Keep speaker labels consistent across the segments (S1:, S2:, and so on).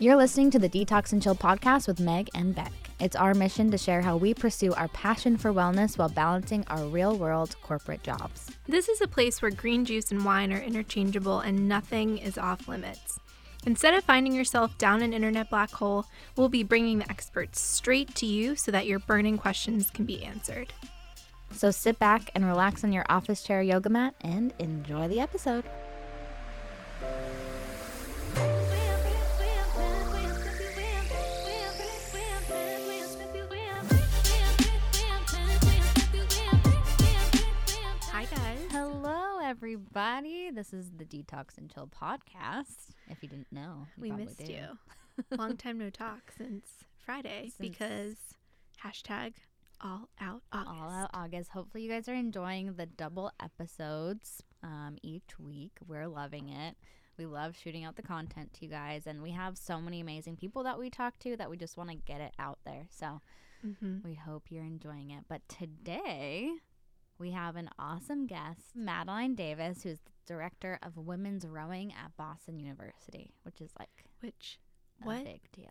S1: You're listening to the Detox and Chill podcast with Meg and Beck. It's our mission to share how we pursue our passion for wellness while balancing our real world corporate jobs.
S2: This is a place where green juice and wine are interchangeable and nothing is off limits. Instead of finding yourself down an internet black hole, we'll be bringing the experts straight to you so that your burning questions can be answered.
S1: So sit back and relax on your office chair yoga mat and enjoy the episode. Everybody. This is the Detox and Chill podcast. If you didn't know, you
S2: We missed
S1: do.
S2: you. Long time no talk since Friday
S1: Since-
S2: because hashtag all out August.
S1: All out August. Hopefully, you guys are enjoying the double episodes um, each week. We're loving it. We love shooting out the content to you guys, and we have so many amazing people that we talk to that we just want to get it out there. So
S2: hmm
S1: we hope you're enjoying it. But today, we have an awesome guest, Madeline Davis, who's the director of women's rowing at Boston University, which is like
S2: Which,
S1: a
S2: what?
S1: big deal.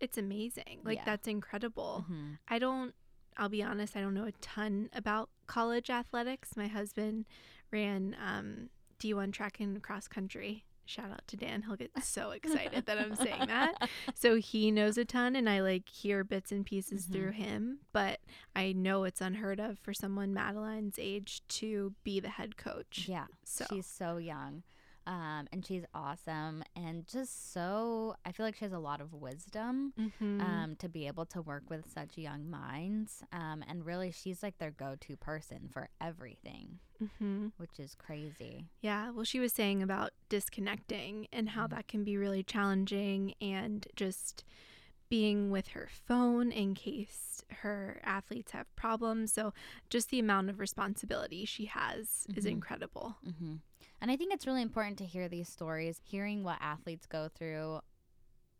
S2: It's amazing. Like,
S1: Yeah.
S2: that's incredible.
S1: Mhm.
S2: I don't, I'll be honest, I don't know a ton about college athletics. My husband ran um, D1 track and cross country. Shout out to Dan. He'll get so excited that I'm saying that. So he knows a ton, and I like hear bits and pieces
S1: Mhm.
S2: through him. But I know it's unheard of for someone Madeline's age to be the head coach.
S1: Yeah.
S2: So
S1: She's so young. Um, and she's awesome and just so I feel like she has a lot of wisdom
S2: Mhm.
S1: um, to be able to work with such young minds. Um, and really she's like their go to person for everything,
S2: Mhm.
S1: which is crazy.
S2: Yeah, well, she was saying about disconnecting and how
S1: Mhm.
S2: that can be really challenging and just being with her phone in case her athletes have problems. So, just the amount of responsibility she has is
S1: Mhm.
S2: incredible.
S1: hmm And I think it's really important to hear these stories. Hearing what athletes go through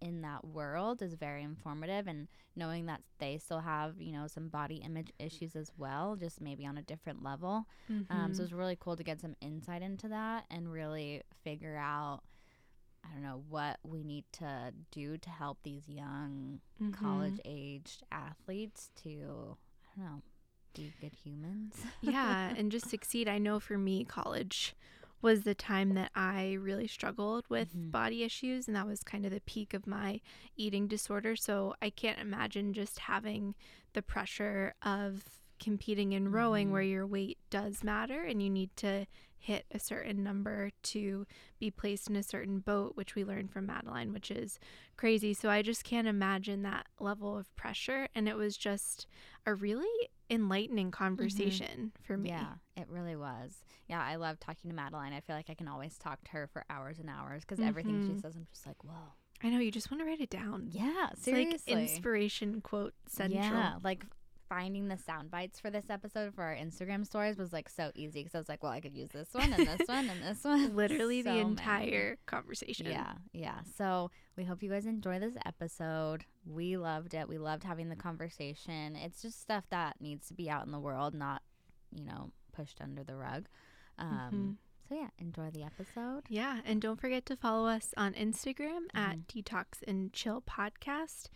S1: in that world is very informative, and knowing that they still have, you know, some body image issues as well, just maybe on a different level. Um,
S2: Mhm.
S1: so it's really cool to get some insight into that and really figure out, I don't know, what we need to do to help these young
S2: Mhm.
S1: college aged athletes to, I don't know, be good humans.
S2: yeah, and just succeed. I know for me, college was the time that I really struggled with
S1: Mhm.
S2: body issues, and that was kind of the peak of my eating disorder. So I can't imagine just having the pressure of competing in rowing
S1: Mhm.
S2: where your weight does matter and you need to hit a certain number to be placed in a certain boat, which we learned from Madeline, which is crazy. So I just can't imagine that level of pressure. And it was just a really enlightening conversation for me.
S1: Yeah, it really was. Yeah, I love talking to Madeline. I feel like I can always talk to her for hours and hours because everything she
S2: Mhm.
S1: says, I'm just like, whoa.
S2: I know you just want to write it down.
S1: Yeah,
S2: It's
S1: seriously.
S2: like inspiration quote central.
S1: Yeah, like finding the sound bites for this episode for our Instagram stories was like so easy because I was like, well, I could use this one and this one and this one.
S2: Literally
S1: So
S2: the
S1: many.
S2: entire conversation.
S1: Yeah, yeah. So we hope you guys enjoy this episode. We loved it. We loved having the conversation. It's just stuff that needs to be out in the world, not, you know, pushed under the rug. Um, So yeah, enjoy the episode.
S2: Yeah, and don't forget to follow us on Instagram
S1: Mm-hmm.
S2: at Detox and Chill Podcast.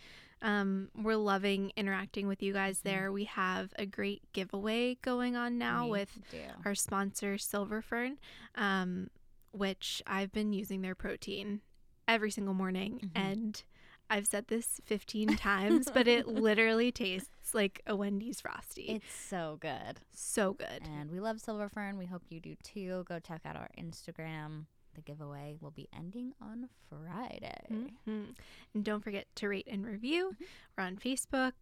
S2: Um, we're loving interacting with you guys
S1: Mm-hmm.
S2: there. We have a great giveaway going on now
S1: We
S2: with
S1: do.
S2: our sponsor Silver Fern, um, which I've been using their protein every single morning,
S1: Mhm.
S2: and I've said this 15 times, but it literally tastes like a Wendy's Frosty.
S1: It's so good.
S2: so good.
S1: And we love Silver Fern. We hope you do too. Go check out our Instagram. The giveaway will be ending on Friday.
S2: Mhm. And don't forget to rate and review.
S1: Mm-hmm.
S2: We're on Facebook.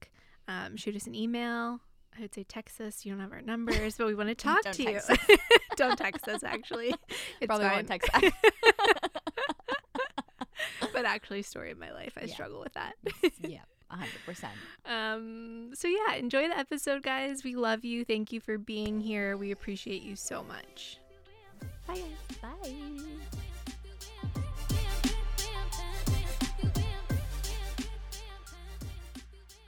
S2: Um, shoot us an email. I would say text us. You don't have our numbers, but we want to talk to you. don't text us, actually. It's
S1: Probably
S2: fine.
S1: won't text back.
S2: but actually, story of my life. I
S1: Yeah.
S2: struggle with that.
S1: yeah, 100%.
S2: Um, so yeah, enjoy the episode, guys. We love you. Thank you for being here. We appreciate you so much. Bye.
S1: Bye.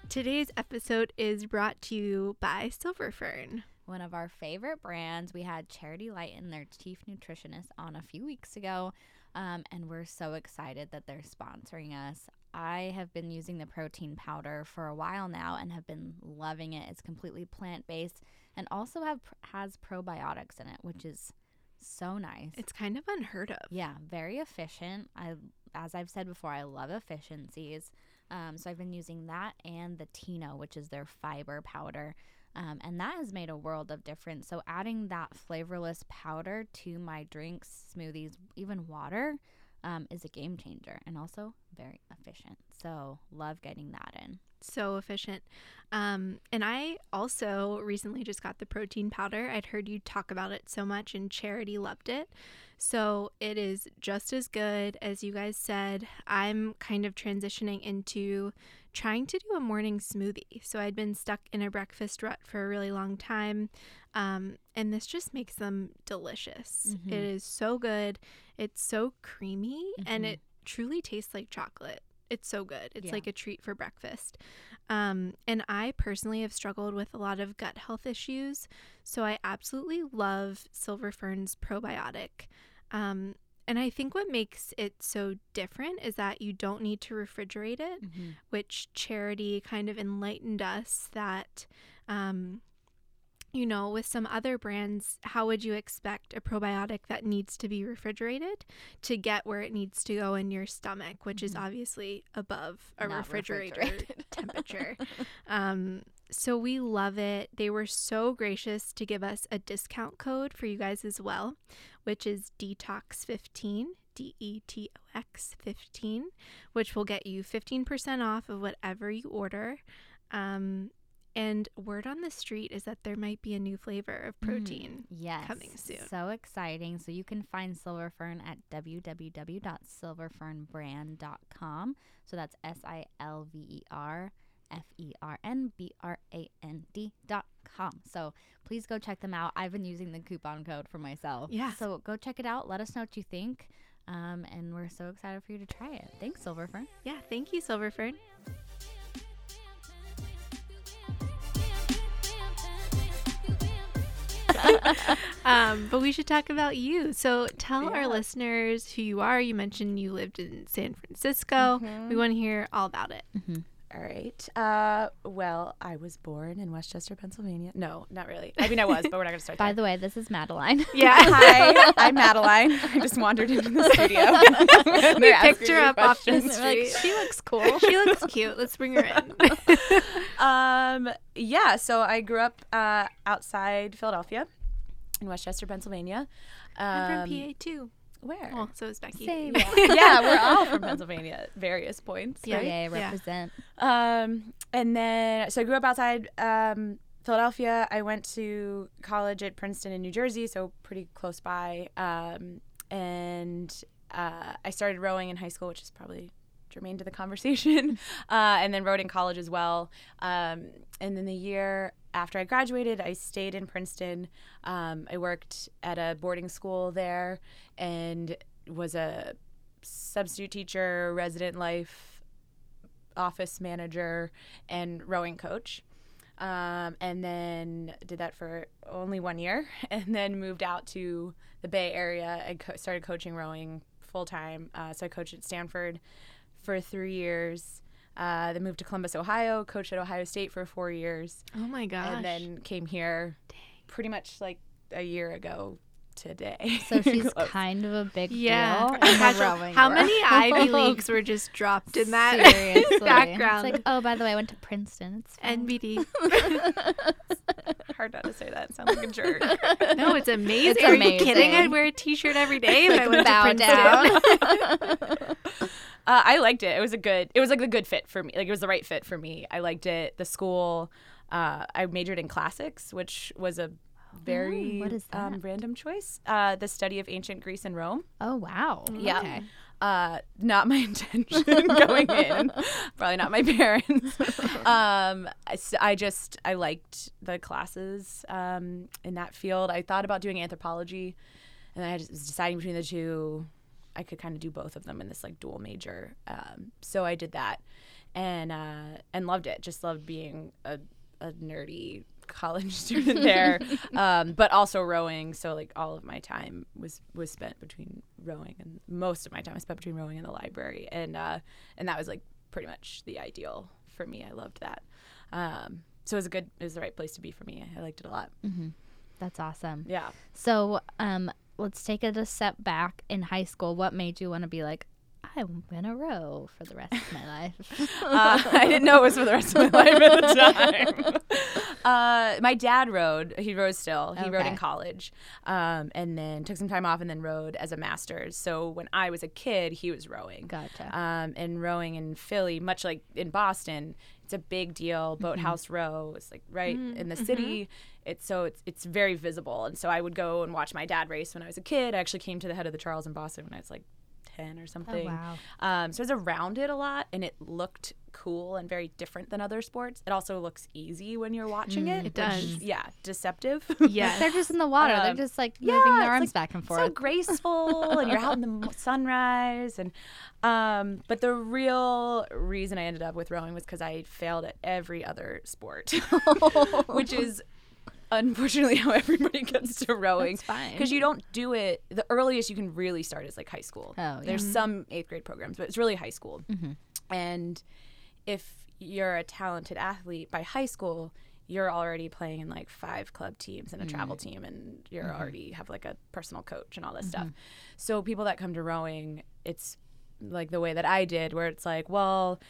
S2: Today's episode is brought to you by Silver Fern.
S1: one of our favorite brands. We had Charity Light and their chief nutritionist on a few weeks ago, um, and we're so excited that they're sponsoring us. I have been using the protein powder for a while now and have been loving it. It's completely plant based and also have has probiotics in it, which is so nice.
S2: It's kind of unheard of.
S1: Yeah, very efficient. I, as I've said before, I love efficiencies. Um, so I've been using that and the Tino, which is their fiber powder. Um, and that has made a world of difference. So adding that flavorless powder to my drinks, smoothies, even water um, is a game changer and also very efficient. So love getting that in.
S2: So efficient. Um, and I also recently just got the protein powder. I'd heard you talk about it so much, and Charity loved it. So it is just as good as you guys said. I'm kind of transitioning into trying to do a morning smoothie. So I'd been stuck in a breakfast rut for a really long time. Um, and this just makes them delicious.
S1: Mhm.
S2: It is so good. It's so creamy and
S1: Mhm.
S2: it truly tastes like chocolate. It's so good. It's
S1: Yeah.
S2: like a treat for breakfast. Um, and I personally have struggled with a lot of gut health issues. So I absolutely love Silver Fern's probiotic. Um, and I think what makes it so different is that you don't need to refrigerate it,
S1: Mm-hmm.
S2: which Charity kind of enlightened us that, um, you know, with some other brands, how would you expect a probiotic that needs to be refrigerated to get where it needs to go in your stomach, which is
S1: Mhm.
S2: obviously above a
S1: Not
S2: refrigerator temperature? Um, so we love it. They were so gracious to give us a discount code for you guys as well, which is Detox15, D E T O X 15, which will get you 15% off of whatever you order. Um, and word on the street is that there might be a new flavor of protein.
S1: Yes.
S2: coming soon.
S1: So exciting. So you can find Silver Fern at www.silverfernbrand.com. So that's S I L V E R F E R N B R A N D dot com. So please go check them out. I've been using the coupon code for myself.
S2: Yeah.
S1: So go check it out. Let us know what you think. Um, and we're so excited for you to try it. Thanks, Silver Fern.
S2: Yeah, thank you, Silver Fern. um, but we should talk about you. So tell our listeners who you are. You mentioned you lived in San Francisco.
S3: Mm-hmm.
S2: We want to hear all about it.
S3: All right. Uh, well, I was born in West Chester, Pennsylvania. No, not really. I mean, I was, but we're not going to start
S1: By
S3: there.
S1: the way, this is Madeline.
S2: Yeah.
S3: Hi, I'm Madeline. I just wandered into the studio.
S2: we picked her up off the street.
S1: she looks cool.
S2: she looks cute. Let's bring her in.
S3: Um, yeah, so I grew up uh, outside Philadelphia in West Chester, Pennsylvania. Um,
S2: I'm from PA too.
S3: Where?
S2: Well, so is Becky.
S1: Same.
S3: yeah, we're all from Pennsylvania at various points.
S2: Yeah.
S3: right?
S1: Yay, represent.
S3: Um, and then so I grew up outside um, Philadelphia. I went to college at Princeton in New Jersey, so pretty close by. Um, and uh, I started rowing in high school, which is probably germane to the conversation. uh, and then rowed in college as well. Um, and then the year after I graduated, I stayed in Princeton. Um, I worked at a boarding school there and was a substitute teacher, resident life office manager and rowing coach. Um, and then did that for only one year and then moved out to the Bay Area and co- started coaching rowing full time. Uh, so I coached at Stanford for three years. Uh, then moved to Columbus, Ohio, coached at Ohio State for four years,
S2: Oh my gosh.
S3: and then came here pretty much like a year ago today.
S1: So she's kind of a big
S2: yeah.
S1: deal in the
S2: Casual-
S1: rowing
S2: How many Ivy Leagues were just dropped in that background?
S1: It's like, oh, by the way, I went to Princeton. It's fine.
S2: NBD.
S3: hard not to say that. Sound like a jerk.
S2: No, it's amazing.
S1: It's
S2: Are you kidding? I'd wear a T-shirt every day if I went
S1: Bow
S2: to Princeton.
S1: down.
S3: Uh, I liked it. It was a good. It was like the good fit for me. Like it was the right fit for me. I liked it. The school. Uh, I majored in classics, which was a very
S1: what is
S3: um, random choice. Uh, the study of ancient Greece and Rome.
S1: oh, wow.
S3: Yeah.
S1: Okay.
S3: Uh, not my intention going in. Probably not my parents. um, I, I just I liked the classes um, in that field. I thought about doing anthropology, and I just was deciding between the two. I could kind of do both of them in this like dual major. Um, so I did that, and uh, and loved it. Just loved being a, a nerdy college student there, um, but also rowing. So like all of my time was was spent between rowing, and most of my time I spent between rowing and the library, and uh, and that was like pretty much the ideal for me. I loved that. Um, so it was a good, it was the right place to be for me. I liked it a lot.
S1: Mm-hmm. That's awesome.
S3: Yeah.
S1: So, um, let's take it a step back. In high school, what made you want to be like, I'm gonna row for the rest of my life?
S3: uh, I didn't know it was for the rest of my life at the time. Uh, my dad rowed. He rowed still. He rowed in college, um, and then took some time off, and then rowed as a master's. So when I was a kid, he was rowing.
S1: Gotcha.
S3: Um, and rowing in Philly, much like in Boston, it's a big deal. Boathouse Row is like right in the city. It's so it's it's very visible. And so I would go and watch my dad race when I was a kid. I actually came to the head of the Charles in Boston when I was like ten or something.
S1: Oh, wow.
S3: Um, so I was around it a lot, and it looked cool and very different than other sports. It also looks easy when you're watching it.
S2: It
S3: which-
S2: does.
S3: yeah, deceptive.
S2: Yeah,
S1: They're just in the water.
S3: Um,
S1: They're just like
S3: yeah,
S1: moving their arms
S3: like,
S1: back and forth.
S3: so graceful and you're out in the sunrise and um but the real reason i ended up with rowing was because i failed at every other sport which is unfortunately how everybody gets to rowing. Because you don't do it the earliest you can really start is like high school.
S1: Oh, yeah.
S3: there's mm-hmm. some eighth grade programs but it's really high school.
S1: Mm-hmm.
S3: and if you're a talented athlete by high school you're already playing in like five club teams and a mm-hmm. travel team and you're mm-hmm. already have like a personal coach and all this stuff. So people that come to rowing it's like the way that i did where it's like well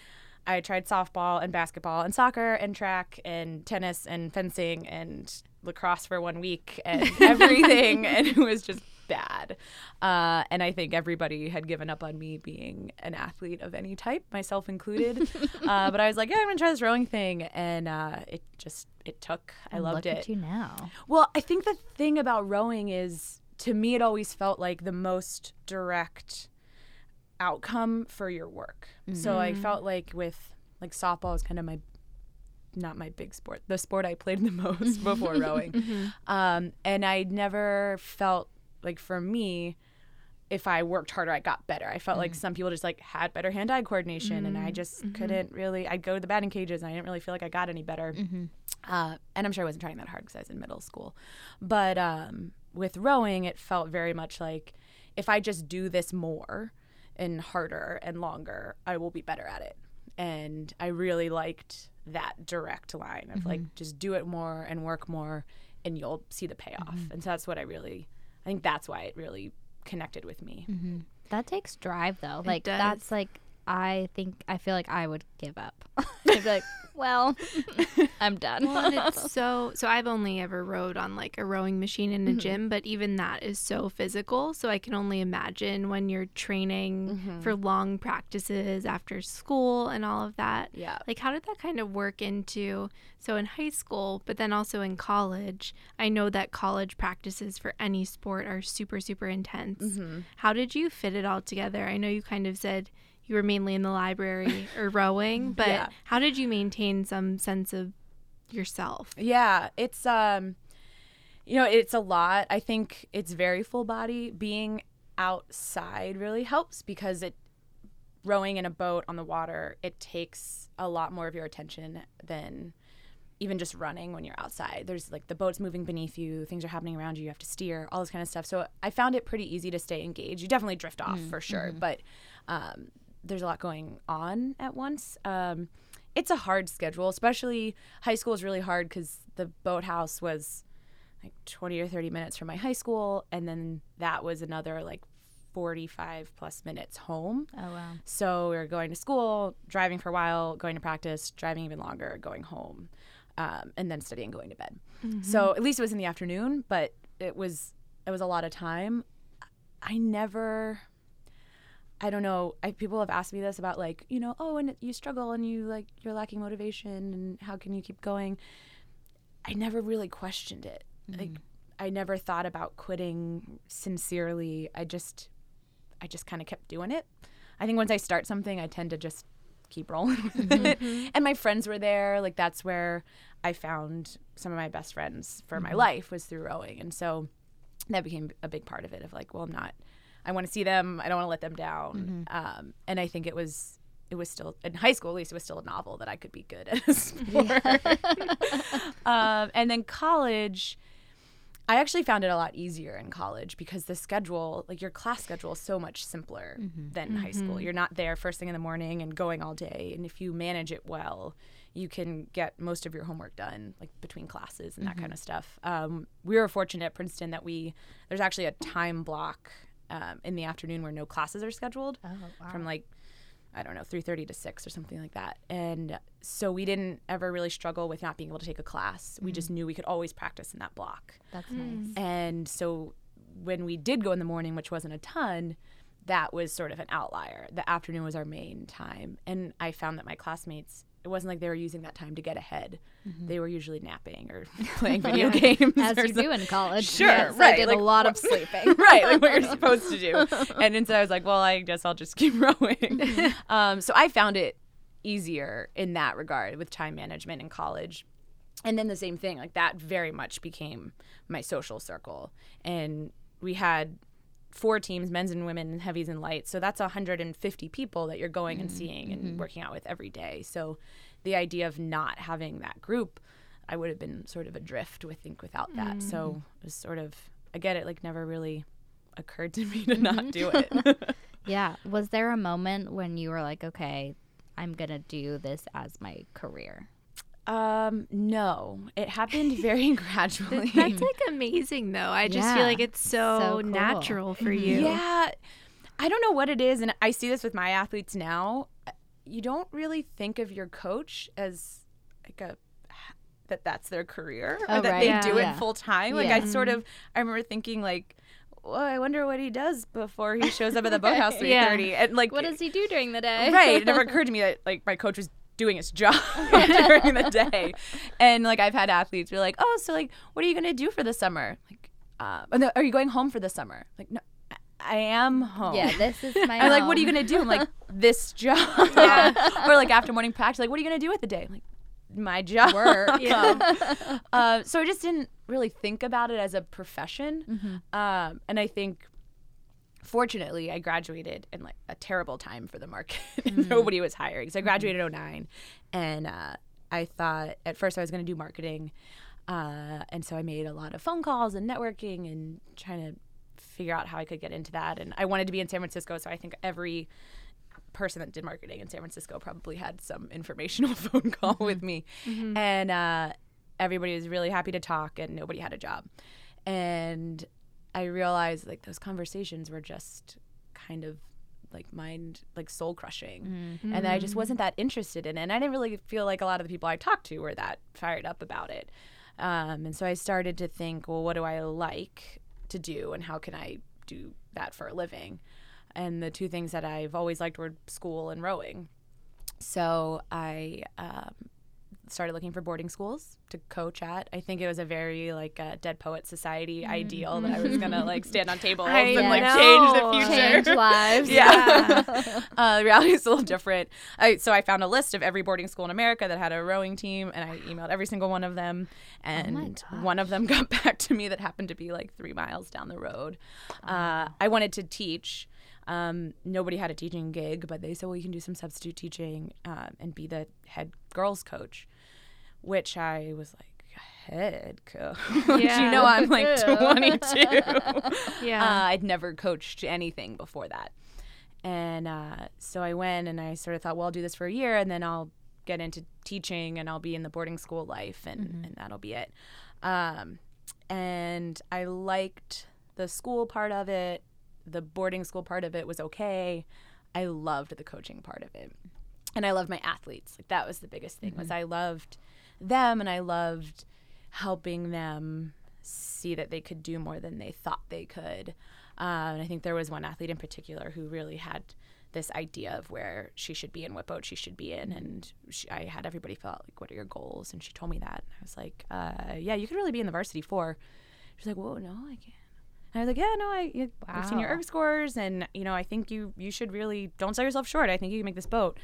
S3: i tried softball and basketball and soccer and track and tennis and fencing and lacrosse for one week and everything and it was just bad. Uh, and i think everybody had given up on me being an athlete of any type myself included. Uh, but i was like yeah i'm gonna try this rowing thing and uh, it just it took. I
S1: And
S3: loved
S1: look
S3: it.
S1: at you now.
S3: well, I think the thing about rowing is to me it always felt like the most direct outcome for your work. So I felt like with like softball was kind of my not my big sport, the sport I played the most before rowing. Um, and I never felt like for me if I worked harder, I got better. I felt like some people just like had better hand-eye coordination, and I just couldn't really. I'd go to the batting cages, and I didn't really feel like I got any better. Uh, and I'm sure I wasn't trying that hard because I was in middle school. But um, with rowing, it felt very much like if I just do this more and harder and longer, I will be better at it. And I really liked that direct line of like mm-hmm. just do it more and work more, and you'll see the payoff. Mm-hmm. And so that's what I really. I think that's why it really connected with me. Mm-hmm.
S1: That takes drive though. Like
S2: does.
S1: that's like I think I feel like I would give up. I'd be like, well, I'm done.
S2: Well, and it's so so I've only ever rowed on like a rowing machine in a
S3: Mm-hmm.
S2: gym, but even that is so physical. So I can only imagine when you're training
S3: Mm-hmm.
S2: for long practices after school and all of that.
S3: Yeah.
S2: Like how did that kind of work into so in high school, but then also in college? I know that college practices for any sport are super super intense.
S3: Mm-hmm.
S2: How did you fit it all together? I know you kind of said you were mainly in the library or rowing, but
S3: Yeah.
S2: how did you maintain some sense of yourself?
S3: Yeah, it's um you know, it's a lot. I think it's very full body. Being outside really helps because it rowing in a boat on the water, it takes a lot more of your attention than even just running when you're outside. There's like the boat's moving beneath you, things are happening around you, you have to steer, all this kind of stuff. So I found it pretty easy to stay engaged. You definitely drift off for sure, but um, there's a lot going on at once. Um, it's a hard schedule, especially high school is really hard because the boathouse was like 20 or 30 minutes from my high school, and then that was another like 45 plus minutes home.
S1: oh wow.
S3: So we were going to school, driving for a while, going to practice, driving even longer, going home, um, and then studying, going to bed. So at least it was in the afternoon, but it was it was a lot of time. I never. I don't know. I, people have asked me this about like you know oh and you struggle and you like you're lacking motivation and how can you keep going. I never really questioned it. Mm-hmm. Like I never thought about quitting sincerely. I just I just kind of kept doing it. I think once I start something, I tend to just keep rolling with it. Mm-hmm. And my friends were there. Like that's where I found some of my best friends for my mm-hmm. life was through rowing. And so that became a big part of it of like, well, I'm not I want to see them. I don't want to let them down. Um, and I think it was it was still in high school at least it was still a novel that I could be good at a sport. um, and then college, I actually found it a lot easier in college because the schedule, like your class schedule, is so much simpler than high school. You're not there first thing in the morning and going all day, and if you manage it well, you can get most of your homework done like between classes and that kind of stuff. Um, we were fortunate at Princeton that we there's actually a time block um, in the afternoon where no classes are scheduled
S1: Oh, wow.
S3: from like I don't know, 3:30 to 6 or something like that. And so we didn't ever really struggle with not being able to take a class. We just knew we could always practice in that block.
S1: That's nice.
S3: And so when we did go in the morning, which wasn't a ton, that was sort of an outlier. The afternoon was our main time. And I found that my classmates, it wasn't like they were using that time to get ahead. They were usually napping or playing video games.
S1: As you do in college.
S3: Sure,
S1: Yes, I
S3: right,
S1: did
S3: like,
S1: a lot of sleeping.
S3: right, like what you're supposed to do. And so I was like, well, I guess I'll just keep rowing. um, so I found it easier in that regard with time management in college. And then the same thing, like that very much became my social circle. And we had four teams, men's and women, heavies and lights. So that's 150 people that you're going and mm-hmm. seeing and mm-hmm. working out with every day. So the idea of not having that group, I would have been sort of adrift, I think, without that. So mm. it was sort of, I get it, like never really occurred to me to not do mm-hmm. it.
S1: Yeah. Was there a moment when you were like, okay, I'm going to do this as my career?
S3: Um, no, it happened very gradually.
S2: That's like amazing though. I just feel like it's so,
S1: So cool.
S2: natural for you.
S3: Yeah. I don't know what it is. And I see this with my athletes now. You don't really think of your coach as like a that that's their career or
S1: Oh,
S3: that
S1: right.
S3: they
S2: Yeah.
S3: do
S1: Yeah.
S3: it full time. Like
S1: Yeah.
S3: I sort of I remember thinking like, well, I wonder what he does before he shows up at the boathouse three
S2: Yeah.
S3: thirty. And like
S1: What does he do during the day?
S3: right. It never occurred to me that like my coach was doing its job during the day. And like I've had athletes be like, "Oh, so like what are you going to do for the summer?" Like, uh, "Oh, no, are you going home for the summer?" Like, "No, I- am home."
S1: Yeah, this is my
S3: I'm like, "What are you going to do?" I'm like, "This job." Yeah. or like after morning practice, like, "What are you going to do with the day?" I'm like, "My job."
S1: Work.
S2: Yeah.
S3: uh, so I just didn't really think about it as a profession.
S1: Mm-hmm.
S3: Um, and I think, fortunately, I graduated in like a terrible time for the market.
S1: Mm-hmm.
S3: Nobody was hiring. So I graduated in 09. And uh, I thought at first I was going to do marketing. Uh, and so I made a lot of phone calls and networking and trying to figure out how I could get into that. And I wanted to be in San Francisco. So I think every person that did marketing in San Francisco probably had some informational phone call with me. And uh, everybody was really happy to talk, and nobody had a job. And I realized like those conversations were just kind of like mind, like soul crushing. And I just wasn't that interested in it. And I didn't really feel like a lot of the people I talked to were that fired up about it. Um, and so I started to think, well, what do I like to do, and how can I do that for a living? And the two things that I've always liked were school and rowing. So I um, started looking for boarding schools to coach at. I think it was a very like uh, Dead Poet Society ideal that I was gonna like stand on tables
S2: I
S3: and like
S2: know.
S3: change the future.
S1: Change lives.
S3: Yeah. uh, the reality is a little different. I, so I found a list of every boarding school in America that had a rowing team, and I emailed every single one of them. And one of them got back to me that happened to be like three miles down the road. Uh, I wanted to teach. Um, nobody had a teaching gig, but they said, well, you can do some substitute teaching uh, and be the head girls coach, which I was like, head coach. you know, I'm like 22.
S2: Yeah.
S3: Uh, I'd never coached anything before that. And uh, so I went and I sort of thought, well, I'll do this for a year and then I'll get into teaching and I'll be in the boarding school life and, and that'll be it. Um, and I liked the school part of it. The boarding school part of it was okay. I loved the coaching part of it. And I loved my athletes. Like that was the biggest thing was I loved them and I loved helping them see that they could do more than they thought they could. Uh, and I think there was one athlete in particular who really had this idea of where she should be and what boat she should be in. And she, I had everybody fill out like, "What are your goals?" And she told me that. I was like, uh, "Yeah, you could really be in the varsity four. She's like, "Whoa, no, I can't." And I was like, "Yeah, no, I you, I've seen your
S1: Wow.
S3: erg scores, and you know, I think you you should really don't sell yourself short. I think you can make this boat."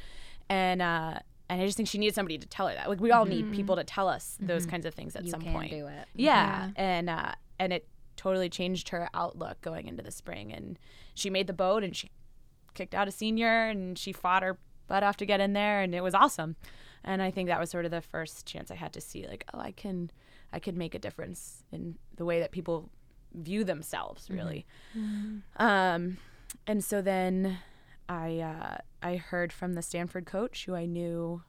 S3: And uh, and I just think she needed somebody to tell her that. Like we all need people to tell us those kinds of things at
S1: You
S3: some
S1: can
S3: point.
S1: do it.
S3: Yeah. And uh, and it totally changed her outlook going into the spring. And she made the boat and she kicked out a senior and she fought her butt off to get in there, and it was awesome. And I think that was sort of the first chance I had to see, like, oh, I can, I could make a difference in the way that people view themselves, really. Um, and so then I uh, I heard from the Stanford coach who I knew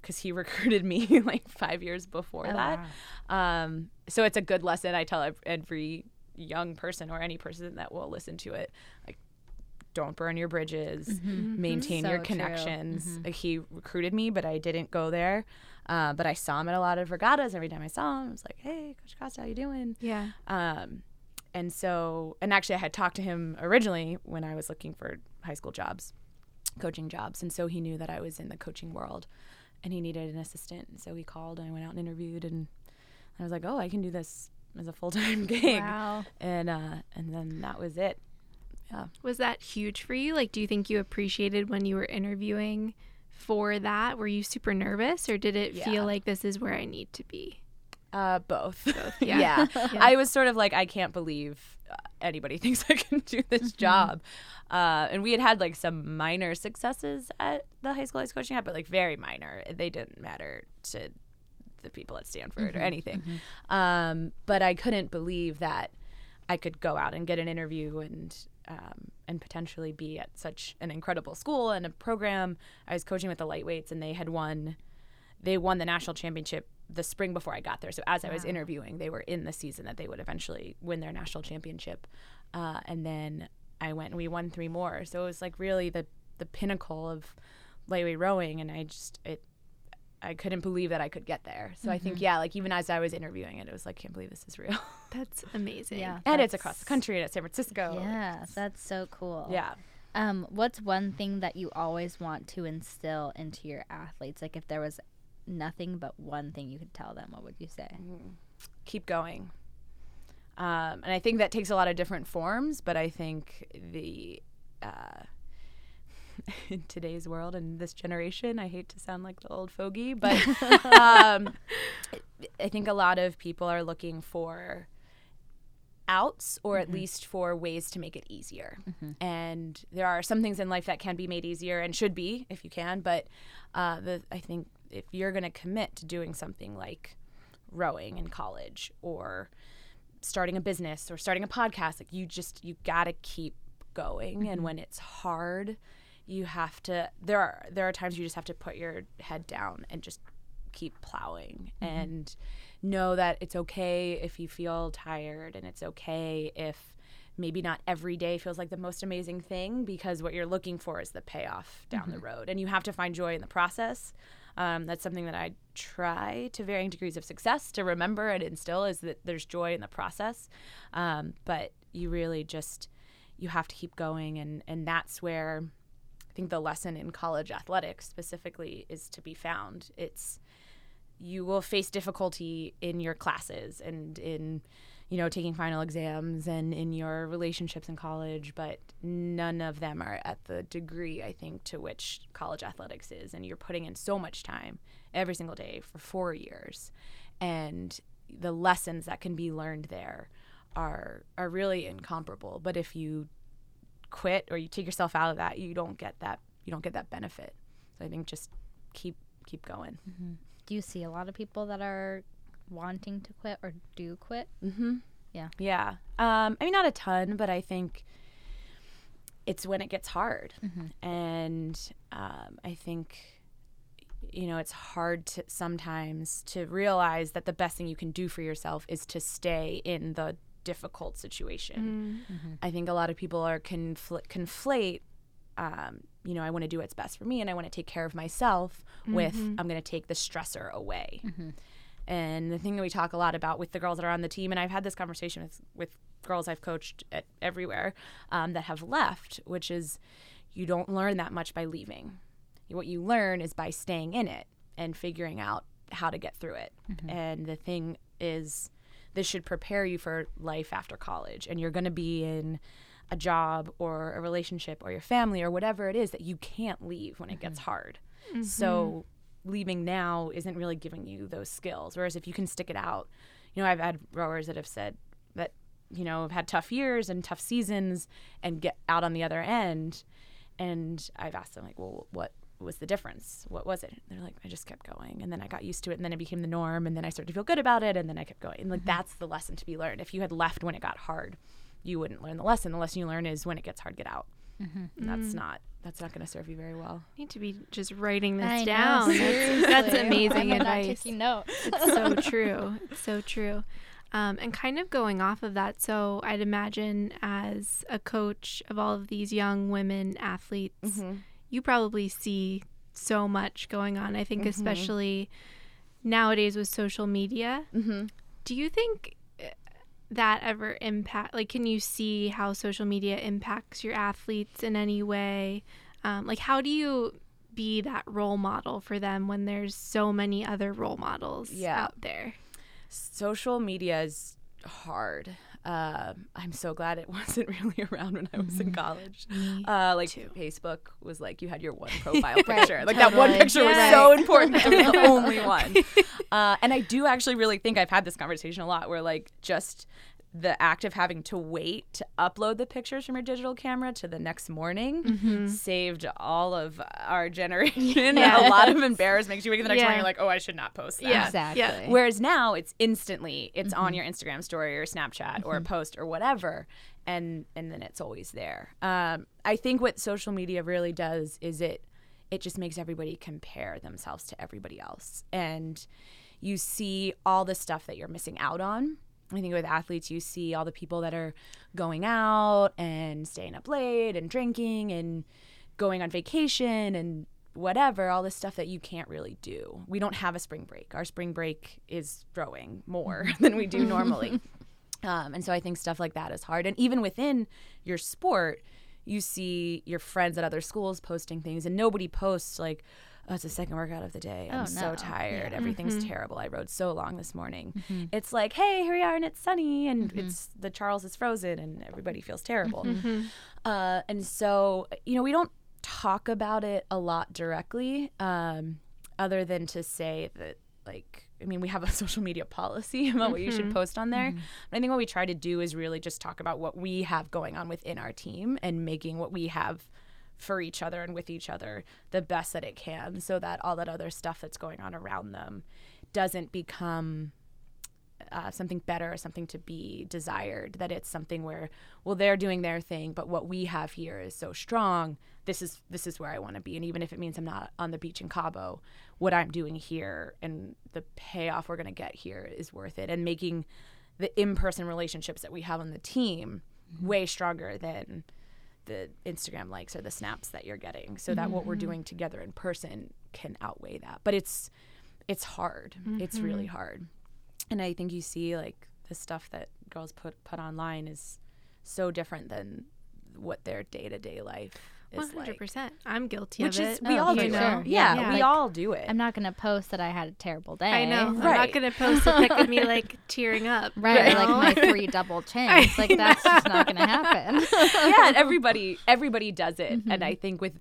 S3: because he recruited me like five years before
S1: Oh,
S3: that. Um, so it's a good lesson I tell every young person or any person that will listen to it. Like, don't burn your bridges, maintain your
S1: So true.
S3: connections. Like, he recruited me, but I didn't go there. Uh, but I saw him at a lot of regattas. Every time I saw him, I was like, "Hey, Coach Costa, how you doing?"
S2: Yeah.
S3: Um, and so, and actually, I had talked to him originally when I was looking for high school jobs, coaching jobs. And so he knew that I was in the coaching world and he needed an assistant. And so he called and I went out and interviewed. And I was like, oh, I can do this as a full time gig.
S1: Wow.
S3: And, uh, and then that was it. Yeah.
S2: Was that huge for you? Like, do you think you appreciated when you were interviewing for that? Were you super nervous or did it
S3: Yeah.
S2: feel like this is where I need to be?
S3: Uh, both.
S2: yeah.
S3: yeah. I was sort of like, I can't believe uh, anybody thinks I can do this job. Uh, and we had had like some minor successes at the high school I was coaching but like very minor. They didn't matter to the people at Stanford or anything. Um, but I couldn't believe that I could go out and get an interview and um, and potentially be at such an incredible school and a program. I was coaching with the lightweights, and they had won. They won the national championship the spring before I got there. So as I was interviewing, they were in the season that they would eventually win their national championship. Uh, and then I went and we won three more. So it was like really the the pinnacle of lightweight rowing, and I just it. I couldn't believe that I could get there. So I think yeah, like even as I was interviewing it, it was like can't believe this is real.
S2: That's amazing.
S1: Yeah.
S3: and it's across the country and at San Francisco.
S1: Yeah, that's so cool.
S3: Yeah.
S1: Um, what's one thing that you always want to instill into your athletes? Like if there was nothing but one thing you could tell them, what would you say?
S3: keep going. Um, and I think that takes a lot of different forms, but I think the uh, in today's world and this generation, I hate to sound like the old fogey, but um, I think a lot of people are looking for outs or at least for ways to make it easier. And there are some things in life that can be made easier and should be if you can, but uh, the, I think if you're going to commit to doing something like rowing in college or starting a business or starting a podcast like you just you got to keep going. And when it's hard you have to there are there are times you just have to put your head down and just keep plowing and know that it's okay if you feel tired and it's okay if maybe not every day feels like the most amazing thing because what you're looking for is the payoff down the road and you have to find joy in the process. Um, that's something that i try to varying degrees of success to remember and instill is that there's joy in the process. Um, but you really just you have to keep going and and that's where i think the lesson in college athletics specifically is to be found. It's you will face difficulty in your classes and in you know taking final exams and in your relationships in college but none of them are at the degree i think to which college athletics is. And you're putting in so much time every single day for 4 years. And the lessons that can be learned there are are really incomparable. But if you quit or you take yourself out of that you don't get that you don't get that benefit so i think just keep keep going
S1: Do you see a lot of people that are wanting to quit or do quit?
S3: Mm-hmm.
S1: Yeah.
S3: Yeah. Um, I mean, not a ton, but I think it's when it gets hard. And um, I think, you know, it's hard to sometimes to realize that the best thing you can do for yourself is to stay in the difficult situation. Mm-hmm. Mm-hmm. I think a lot of people are confl- conflate. Um, you know, I want to do what's best for me, and I want to take care of myself. With mm-hmm. I'm going to take the stressor away. And the thing that we talk a lot about with the girls that are on the team, and I've had this conversation with, with girls I've coached at everywhere um, that have left, which is you don't learn that much by leaving. What you learn is by staying in it and figuring out how to get through it. And the thing is, this should prepare you for life after college. And you're going to be in a job or a relationship or your family or whatever it is that you can't leave when it gets mm-hmm. hard. Mm-hmm. So leaving now isn't really giving you those skills. Whereas if you can stick it out, you know, I've had rowers that have said that, you know, have had tough years and tough seasons and get out on the other end. And I've asked them like, well, what was the difference? What was it? They're like, I just kept going. And then I got used to it. And then it became the norm. And then I started to feel good about it. And then I kept going. And like, that's the lesson to be learned. If you had left when it got hard, you wouldn't learn the lesson. The lesson you learn is when it gets hard, get out. And that's not, that's not going to serve you very well.
S2: need to be just writing this
S1: I know,
S2: down. That's, that's
S1: seriously.
S2: amazing
S1: I'm not
S2: advice.
S1: taking notes.
S2: It's so true. It's so true. Um, and kind of going off of that, so I'd imagine as a coach of all of these young women athletes,
S3: Mm-hmm.
S2: You probably see so much going on. I think,
S3: Mhm.
S2: especially nowadays with social media.
S3: Mm-hmm.
S2: Do you think uh, that ever impact? Like, can you see how social media impacts your athletes in any way? Um, like, how do you be that role model for them when there's so many other role models
S3: Yeah.
S2: out there?
S3: social media is hard. Uh, I'm so glad it wasn't really around when I was in college. Uh, like
S2: too.
S3: Facebook was like you had your one profile picture. like that one
S1: totally.
S3: picture was
S2: Yeah.
S3: so important to be the only one. Uh, and I do actually really think I've had this conversation a lot where like just the act of having to wait to upload the pictures from your digital camera to the next morning
S2: Mm-hmm.
S3: saved all of our generation a lot of embarrassment. 'cause you wake up the next
S2: Yeah.
S3: morning, you're like, oh, I should not post that.
S2: Yeah.
S1: Exactly.
S2: Yeah.
S3: Whereas now it's instantly it's on your Instagram story or Snapchat or a post or whatever, and and then it's always there. Um, I think what social media really does is it it just makes everybody compare themselves to everybody else, and you see all the stuff that you're missing out on. I think with athletes, you see all the people that are going out and staying up late and drinking and going on vacation and whatever, all this stuff that you can't really do. We don't have a spring break. Our spring break is throwing more than we do normally. Um, and so I think stuff like that is hard. And even within your sport, you see your friends at other schools posting things, and nobody posts like, oh, it's the second workout of the day. I'm
S1: Oh,
S3: so tired.
S1: Yeah.
S3: Everything's mm-hmm. terrible. I rowed so long this morning. Mm-hmm. It's like, hey, here we are, and it's sunny, and mm-hmm. it's the Charles is frozen, and everybody feels terrible. Uh, and so, you know, we don't talk about it a lot directly, um, other than to say that, like, I mean, we have a social media policy about what you should post on there. But I think what we try to do is really just talk about what we have going on within our team and making what we have for each other and with each other the best that it can so that all that other stuff that's going on around them doesn't become uh, something better or something to be desired that it's something where well they're doing their thing but what we have here is so strong this is this is where i want to be. And even if it means i'm not on the beach in cabo what i'm doing here and the payoff we're going to get here is worth it. And making the in-person relationships that we have on the team way stronger than the instagram likes or the snaps that you're getting so that what we're mm-hmm. doing together in person can outweigh that. But it's it's hard. It's really mm-hmm. hard. And I think you see like the stuff that girls put put online is so different than what their day to day life
S2: One
S3: is
S2: hundred
S3: like.
S2: percent. I'm guilty
S3: Which
S2: of
S3: is we
S1: Oh,
S3: all
S1: for
S3: do.
S1: sure.
S3: it. Yeah,
S2: Yeah.
S3: we
S1: Like,
S3: all do it.
S1: I'm not gonna post that I had a terrible day.
S2: I know. I'm not gonna post a pic of me like tearing up.
S1: Right,
S2: you
S1: or,
S2: know?
S1: like my three double chins. Like that's just not gonna happen.
S3: yeah, and everybody everybody does it,
S2: Mm-hmm.
S3: and I think with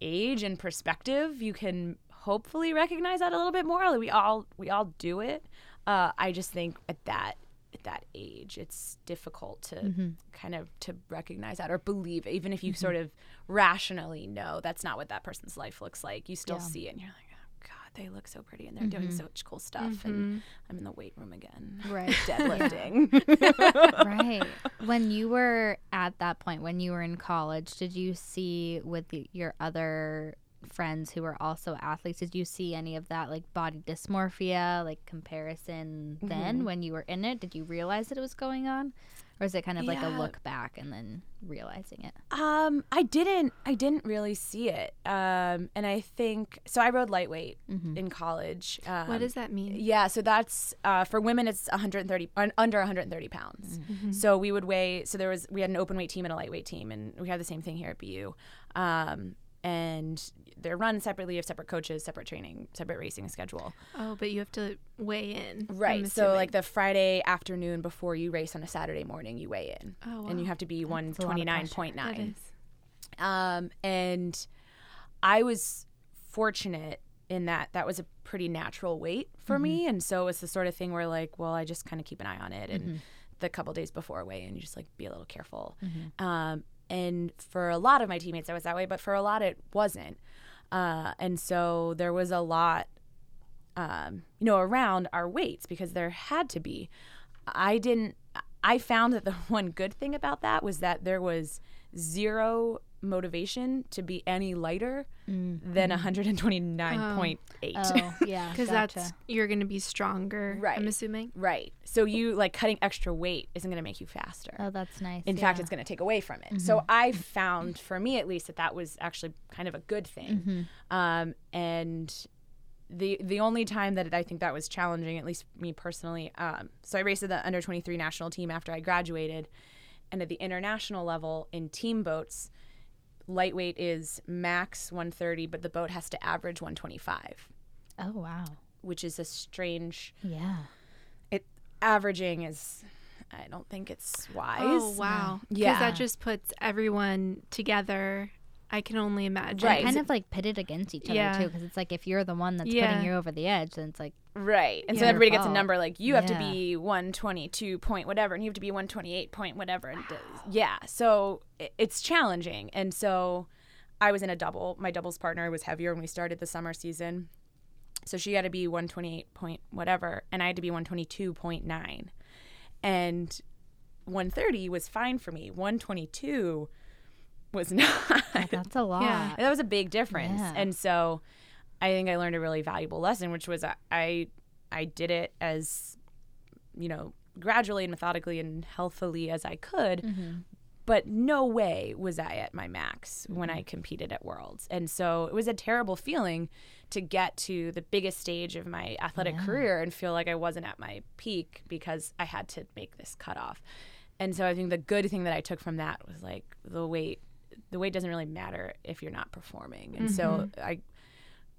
S3: age and perspective, you can hopefully recognize that a little bit more. We all we all do it. Uh, I just think at that at that age, it's difficult to
S2: Mm-hmm.
S3: kind of to recognize that or believe, it. even if you mm-hmm. sort of rationally know that's not what that person's life looks like. You still
S1: Yeah.
S3: see it, and you're like. "Oh, God, they look so pretty and they're doing mm-hmm. such cool stuff, and mm-hmm. I'm in the weight room again,
S1: right.
S3: deadlifting.
S1: right. When you were at that point, when you were in college, did you see with the, your other friends who were also athletes, did you see any of that like body dysmorphia, like comparison then when you were in it? Did you realize that it was going on? Or is it kind of like a look back and then realizing it?
S3: Um, I didn't. I didn't really see it. Um, and I think so. I rowed lightweight in college. Um,
S2: what does that mean?
S3: Yeah, so that's uh, for women. It's 130 un- under 130 pounds. So we would weigh. So there was we had an open weight team and a lightweight team, and we have the same thing here at BU. Um, and they're run separately. You have separate coaches, separate training, separate racing schedule.
S2: Oh, but you have to weigh in.
S3: Right. So like the Friday afternoon before you race on a Saturday morning, you weigh in,
S2: Oh,
S3: and you have to be
S1: a
S3: 129.9. Um, and I was fortunate in that that was a pretty natural weight for me. And so it's the sort of thing where, like, well, I just kind of keep an eye on it. And the couple days before weigh in, you just like be a little careful. Um, and for a lot of my teammates, I was that way, but for a lot, it wasn't. Uh, and so there was a lot, um, you know, around our weights because there had to be. I didn't, I found that the one good thing about that was that there was zero motivation to be any lighter than 129.8.
S1: Oh, yeah.
S2: Because
S1: gotcha.
S2: that's you're going to be stronger.
S3: Right.
S2: I'm assuming.
S3: Right. So you like cutting extra weight isn't going to make you faster.
S1: Oh, that's nice.
S3: In fact, it's going to take away from it. So I found, for me at least, that that was actually kind of a good thing. Um, and the the only time that I think that was challenging, at least me personally, um, so I raced at the under twenty three national team after I graduated, and at the international level in team boats, lightweight is max one thirty, but the boat has to average 125.
S1: Oh, wow.
S3: which is a strange.
S1: Yeah.
S3: It averaging is. I don't think it's wise.
S2: Oh wow.
S3: Yeah, Because
S2: that just puts everyone together. I can only imagine.
S3: Right.
S1: Kind of like pitted against each other
S2: Yeah.
S1: too, because it's like if you're the one that's
S2: Yeah.
S1: putting you over the edge, then it's like
S3: Right. And so everybody gets a number like you have to
S1: Yeah.
S3: be 122 point whatever and you have to be 128 point whatever and d- yeah. So it's challenging. And so I was in a double. My doubles partner was heavier when we started the summer season. So she had to be 128 point whatever and I had to be 122.9. And 130 was fine for me. 122 was not.
S1: that's a lot.
S2: Yeah.
S3: that was a big difference.
S1: Yeah.
S3: And so I think I learned a really valuable lesson, which was I- I did it as you know gradually and methodically and healthily as I could.
S1: Mm-hmm.
S3: But no way was I at my max when
S1: Mm-hmm.
S3: I competed at Worlds. And so it was a terrible feeling to get to the biggest stage of my athletic
S1: Yeah.
S3: career and feel like I wasn't at my peak because I had to make this cutoff. And so I think the good thing that I took from that was like the weight the weight doesn't really matter if you're not performing. And so
S1: Mm-hmm.
S3: I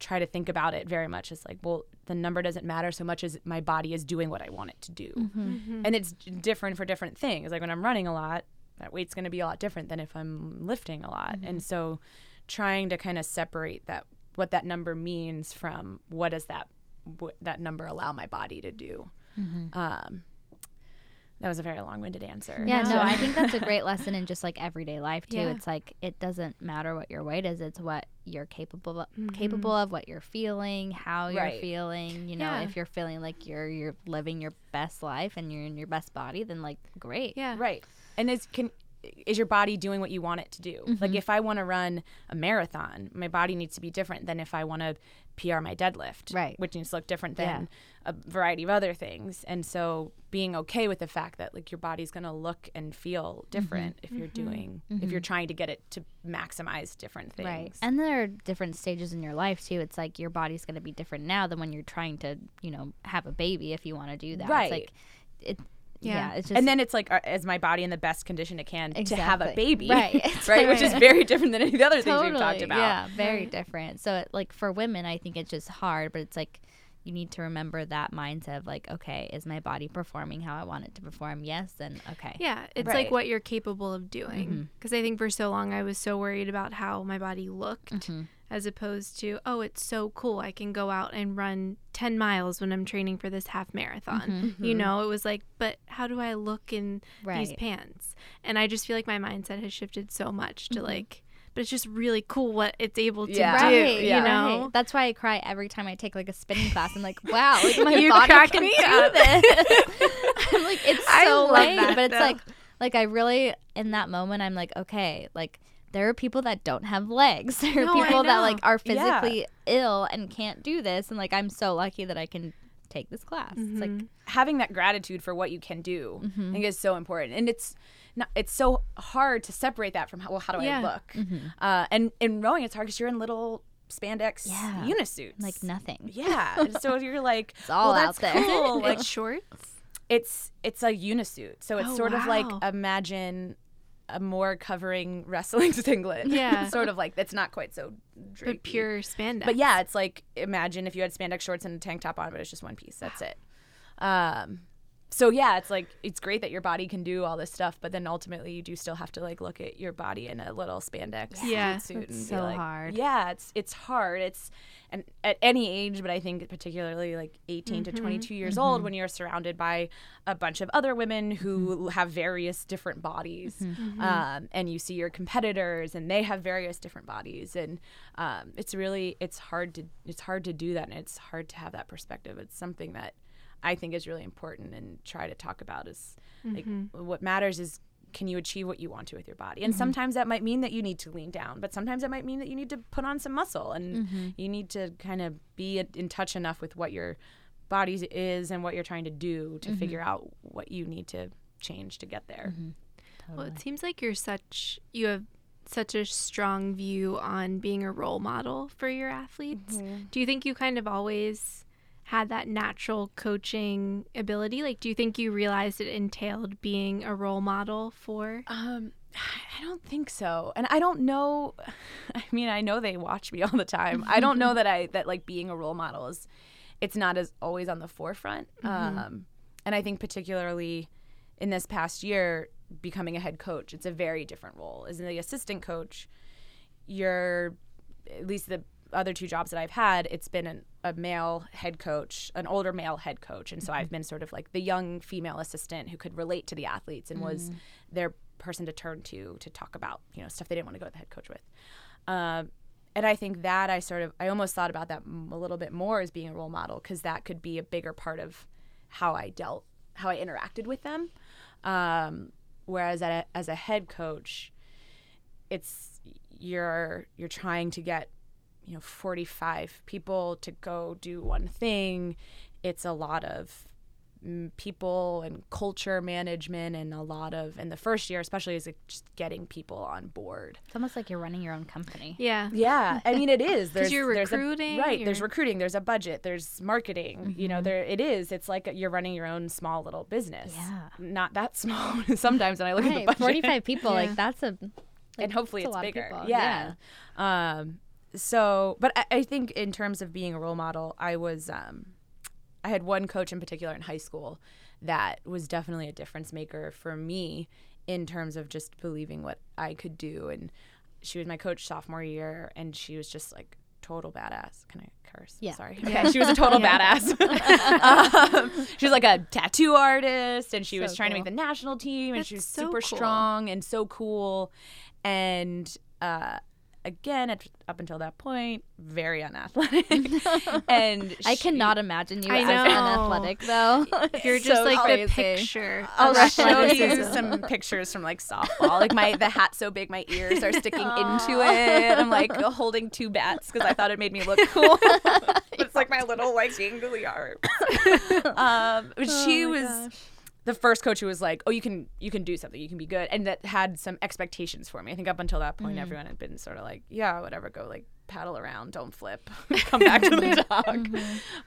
S3: try to think about it very much as like, well, the number doesn't matter so much as my body is doing what I want it to do.
S1: Mm-hmm.
S3: And it's different for different things. Like when I'm running a lot, that weight's going to be a lot different than if I'm lifting a lot.
S1: Mm-hmm.
S3: And so trying to kind of separate that what that number means from what does that what that number allow my body to do. Um, that was a very long-winded answer.
S1: Yeah, no, I think that's a great lesson in just like everyday life too.
S2: Yeah.
S1: It's like it doesn't matter what your weight is; it's what you're capable of,
S2: Mm-hmm.
S1: capable of, what you're feeling, how you're
S3: Right.
S1: feeling. You know,
S2: Yeah.
S1: if you're feeling like you're you're living your best life and you're in your best body, then like great.
S2: Yeah.
S3: Right. And is can is your body doing what you want it to do?
S1: Mm-hmm.
S3: Like if I want to run a marathon, my body needs to be different than if I want to PR my deadlift,
S1: Right.
S3: Which needs to look different
S1: Yeah.
S3: Than a variety of other things. And so being okay with the fact that like your body's going to look and feel mm-hmm. different if you're mm-hmm. doing if mm-hmm. you're trying to get it to maximize different things.
S1: Right. And there are different stages in your life too. It's like your body's going to be different now than when you're trying to, you know, have a baby if you want to do that.
S3: Right.
S1: It's like it yeah,
S2: Yeah.
S1: it's just
S3: and then it's like, uh, is my body in the best condition it can to have a baby?
S1: Right. It's
S3: right. Which is very different than any of the other things we've talked about.
S1: Yeah, very different. So, it, like for women, I think it's just hard, but it's like you need to remember that mindset of like, okay, is my body performing how I want it to perform? Yes, then okay.
S2: Yeah, it's
S3: Right.
S2: like what you're capable of doing.
S1: Mm-hmm.
S2: Because I think for so long I was so worried about how my body looked,
S1: Mm-hmm.
S2: as opposed to, oh, it's so cool. I can go out and run 10 miles when I'm training for this half marathon.
S1: Mm-hmm.
S2: You know, it was like, but how do I look in these pants? And I just feel like my mindset has shifted so much
S1: Mm-hmm.
S2: to like, but it's just really cool what it's able to
S3: Yeah.
S2: do,
S1: Right,
S2: you
S3: yeah.
S2: know?
S1: right. That's why I cry every time I take like a spinning class. I'm like, wow, like my
S2: You're
S1: body can
S2: me
S1: do
S2: up.
S1: this. I'm like, it's so
S2: love
S1: lame,
S2: that,
S1: but it's
S2: though.
S1: like, like I really in that moment, I'm like, okay, like there are people that don't have legs. There are
S2: No,
S1: people that like
S2: know.
S1: are
S3: Yeah.
S1: physically ill and can't do this, and like I'm so lucky that I can take this class. It's like
S2: Mm-hmm.
S3: having that gratitude for what you can do
S1: Mm-hmm.
S3: I think is so important and it's not it's so hard to separate that from how, well how do
S2: Yeah.
S3: I look uh, and in rowing it's hard because you're in little spandex
S1: Yeah.
S3: unisuits
S1: like nothing.
S3: yeah and so you're like
S1: It's all
S3: well,
S1: out
S3: that's
S1: there.
S3: cool. like
S2: It's shorts.
S3: it's it's a unisuit so it's
S2: Oh,
S3: sort of like imagine a more covering wrestling singlet
S2: Yeah.
S3: sort of like it's not quite so drapey.
S2: But pure spandex.
S3: But yeah, it's like imagine if you had spandex shorts and a tank top on, but it's just one piece. That's it. Um, so yeah, it's like it's great that your body can do all this stuff, but then ultimately you do still have to like look at your body in a little spandex
S2: Yeah,
S3: suit and
S1: so
S3: be like,
S1: hard.
S3: Yeah, it's it's hard. It's and at any age, but I think particularly like 18 to 22 years old when you're surrounded by a bunch of other women who have various different bodies, um, and you see your competitors and they have various different bodies, and um, it's really it's hard to it's hard to do that, and it's hard to have that perspective. It's something that I think is really important and try to talk about is like mm-hmm. what matters is can you achieve what you want to with your body? And mm-hmm. sometimes that might mean that you need to lean down, but sometimes that might mean that you need to put on some muscle and mm-hmm. you need to kind of be in- in touch enough with what your body is and what you're trying to do to figure out what you need to change to get there.
S2: Well, it seems like you're such you have such a strong view on being a role model for your athletes. Do you think you kind of always had that natural coaching ability? Like do you think you realized it entailed being a role model for
S3: Um, I don't think so, and I don't know. I mean, I know they watch me all the time. I don't know that I that like being a role model is, it's not as always on the forefront. Um, and I think particularly in this past year, becoming a head coach, it's a very different role. As the assistant coach, you're at least the other two jobs that I've had, it's been an, a male head coach, an older male head coach, and so I've been sort of like the young female assistant who could relate to the athletes and was their person to turn to to talk about you know stuff they didn't want to go to the head coach with. Um, and I think that I sort of I almost thought about that a little bit more as being a role model because that could be a bigger part of how I dealt, how I interacted with them. Um, whereas at a, as a head coach, it's you're you're trying to get you know 45 people to go do one thing it's a lot of mm, people and culture management and a lot of and the first year especially is just getting people on board
S1: It's almost like you're running your own company.
S2: Yeah.
S3: yeah i mean it is there's
S2: you're
S3: there's a-
S2: recruiting,
S3: right there's
S2: you're-
S3: recruiting there's a budget there's marketing you know there it is it's like you're running your own small little business
S1: Yeah.
S3: not that small sometimes when i look at the budget
S1: 45 people,
S2: Yeah.
S1: like that's a
S3: and hopefully
S1: it's a
S3: it's
S1: lot of
S3: bigger.
S1: people.
S3: Yeah. Um. So, but I, I think in terms of being a role model, I was um, I had one coach in particular in high school that was definitely a difference maker for me in terms of just believing what I could do. And she was my coach sophomore year, and she was just like total badass. Can I curse?
S1: Yeah.
S3: Sorry. Okay. She was a total badass. um, she was like a tattoo artist, and she was
S1: So
S3: trying to make the national team, and she was
S2: so
S3: super
S2: cool.
S3: strong and so cool. And uh, again, at, up until that point, very unathletic. and
S1: I
S3: she-
S1: cannot imagine you
S2: I
S1: as
S2: know.
S1: unathletic though.
S2: You're just
S3: so
S2: like the picture.
S3: I'll
S2: of
S3: show you some pictures from like softball. Like my the hat so big, my ears are sticking into it. I'm like holding two bats because I thought it made me look cool. it's like my little like gangly arms. um, but she was the first coach who was like, "Oh, you can you can do something. You can be good," and that had some expectations for me. I think up until that point, everyone had been sort of like, "Yeah, whatever, go like paddle around, don't flip, come back to the dock."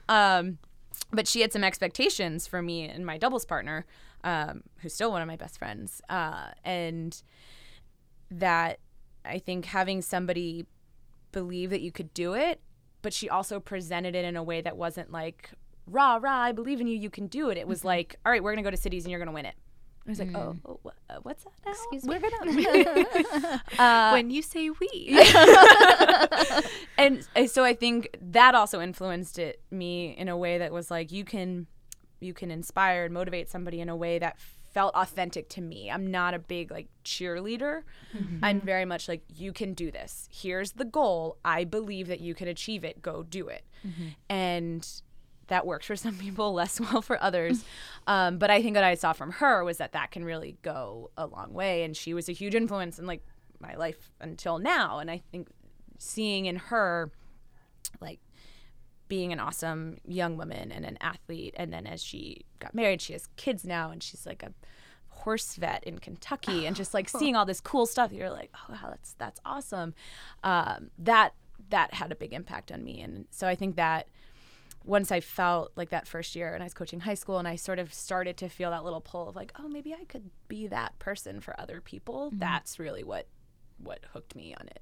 S3: Um, but she had some expectations for me and my doubles partner, um, who's still one of my best friends, uh, and that I think having somebody believe that you could do it, but she also presented it in a way that wasn't like rah rah, I believe in you, you can do it. It was like, all right, we're gonna go to cities and you're gonna win it. I was like, oh, oh what, uh, what's that? Now?
S1: Excuse
S3: We're gonna. uh,
S2: when you say we.
S3: and uh, so I think that also influenced it me in a way that was like you can you can inspire and motivate somebody in a way that felt authentic to me. I'm not a big like cheerleader. I'm very much like you can do this. Here's the goal. I believe that you can achieve it. Go do it. And that works for some people, less well for others. Um, but I think what I saw from her was that that can really go a long way, and she was a huge influence in like my life until now. And I think seeing in her, like being an awesome young woman and an athlete, and then as she got married, she has kids now, and she's like a horse vet in Kentucky, and just like seeing all this cool stuff, you're like, oh wow, that's that's awesome. Um, that that had a big impact on me, and so I think that once I felt like that first year and I was coaching high school and I sort of started to feel that little pull of like, oh, maybe I could be that person for other people. That's really what what hooked me on it.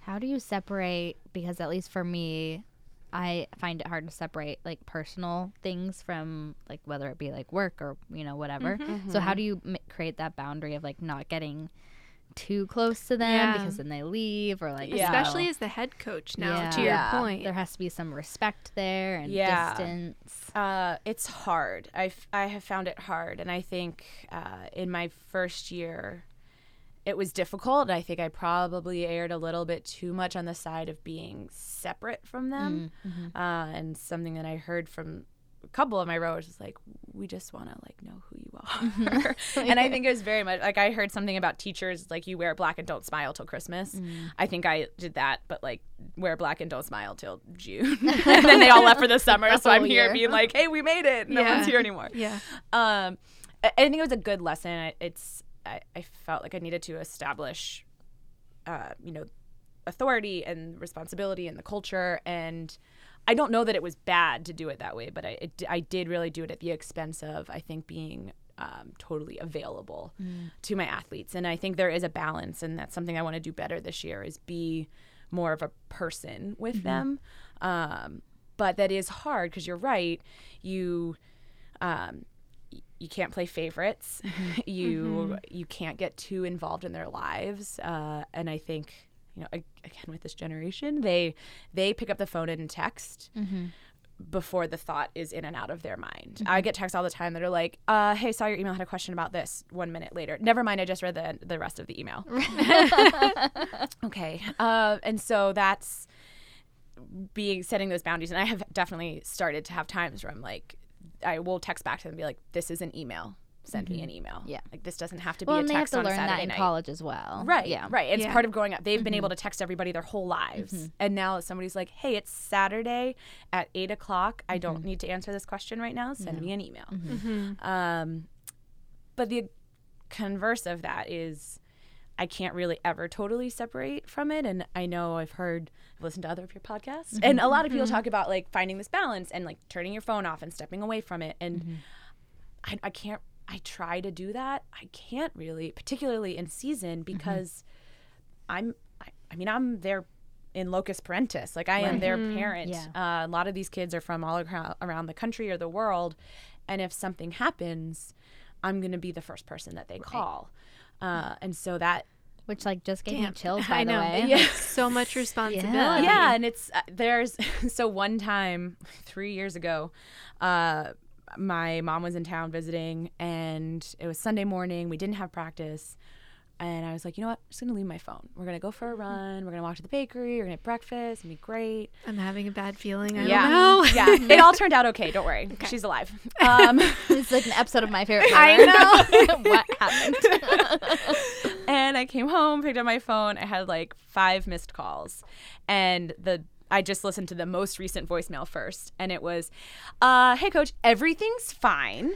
S1: How do you separate? Because at least for me, I find it hard to separate like personal things from like whether it be like work or you know whatever.
S2: Mm-hmm.
S1: So how do you m- create that boundary of like not getting too close to them
S2: Yeah.
S1: because then they leave or like
S3: Yeah.
S2: Especially as the head coach now,
S1: Yeah.
S2: to your point.
S1: there has to be some respect there and distance.
S3: Uh, it's hard. I, f- I have found it hard. And I think uh, in my first year, it was difficult. I think I probably aired a little bit too much on the side of being separate from them.
S1: Mm-hmm.
S3: Uh, and something that I heard from a couple of my rowers is like, we just want to like know who you are. and I think it was very much like I heard something about teachers like you wear black and don't smile till Christmas. I think I did that, but like wear black and don't smile till June. and then they all left for the summer.
S1: The
S3: so I'm here
S1: year.
S3: being like, hey, we made it. No
S2: Yeah.
S3: one's here anymore.
S2: yeah.
S3: Um, I, I think it was a good lesson. I- It's I, I felt like I needed to establish, uh, you know, authority and responsibility in the culture. And I don't know that it was bad to do it that way, but I it, I did really do it at the expense of I think being um, totally available to my athletes. And I think there is a balance, and that's something I want to do better this year is be more of a person with them. Um, but that is hard because you're right. You um, you can't play favorites. you you can't get too involved in their lives. Uh, and I think you know again with this generation, they they pick up the phone and text. Before the thought is in and out of their mind, I get texts all the time that are like, uh, "Hey, saw your email. Had a question about this." One minute later, never mind. I just read the the rest of the email. okay, uh, and so that's being setting those boundaries and i have definitely started to have times where i'm like i will text back to them and be like this is an email send me mm-hmm. an email.
S1: Yeah.
S3: like this doesn't have to
S1: Well,
S3: be a
S1: and they have
S3: text
S1: to
S3: on
S1: learn
S3: saturday
S1: that in
S3: night.
S1: college as well.
S3: right
S1: Yeah.
S3: right. It's
S2: Yeah.
S3: part of growing up. They've been mm-hmm. able to text everybody their whole lives. Mm-hmm. And now somebody's like hey it's saturday at 8 o'clock. I don't need to answer this question right now. Send me an email. Um, but the converse of that is I can't really ever totally separate from it. And I know I've heard, I've listened to other of your podcasts, and a lot of people talk about like finding this balance and like turning your phone off and stepping away from it. And I, I can't, I try to do that. I can't really, particularly in season, because I'm, I, I mean, I'm their in loco parentis. Like I am their parent.
S1: Yeah.
S3: Uh, a lot of these kids are from all acro- around the country or the world, and if something happens, I'm gonna be the first person that they call. Uh, and so that
S1: Which like just gave me
S2: Damn.
S1: chills by
S2: I
S1: the
S2: know.
S1: way.
S3: Yeah.
S2: So much responsibility.
S3: yeah, and it's uh, there's so one time three years ago, uh, my mom was in town visiting, and it was Sunday morning. We didn't have practice, and I was like, you know what? I'm just gonna leave my phone. We're gonna go for a run. We're gonna walk to the bakery. We're gonna have breakfast. and be great.
S2: I'm having a bad feeling. I
S3: yeah,
S2: don't know.
S3: yeah. It all turned out okay. Don't worry. She's alive. Um,
S1: it's like an episode of my favorite.
S3: I
S1: know. what happened?
S3: and I came home, picked up my phone. I had like five missed calls, and the I just listened to the most recent voicemail first, and it was, uh, "Hey, coach, everything's fine.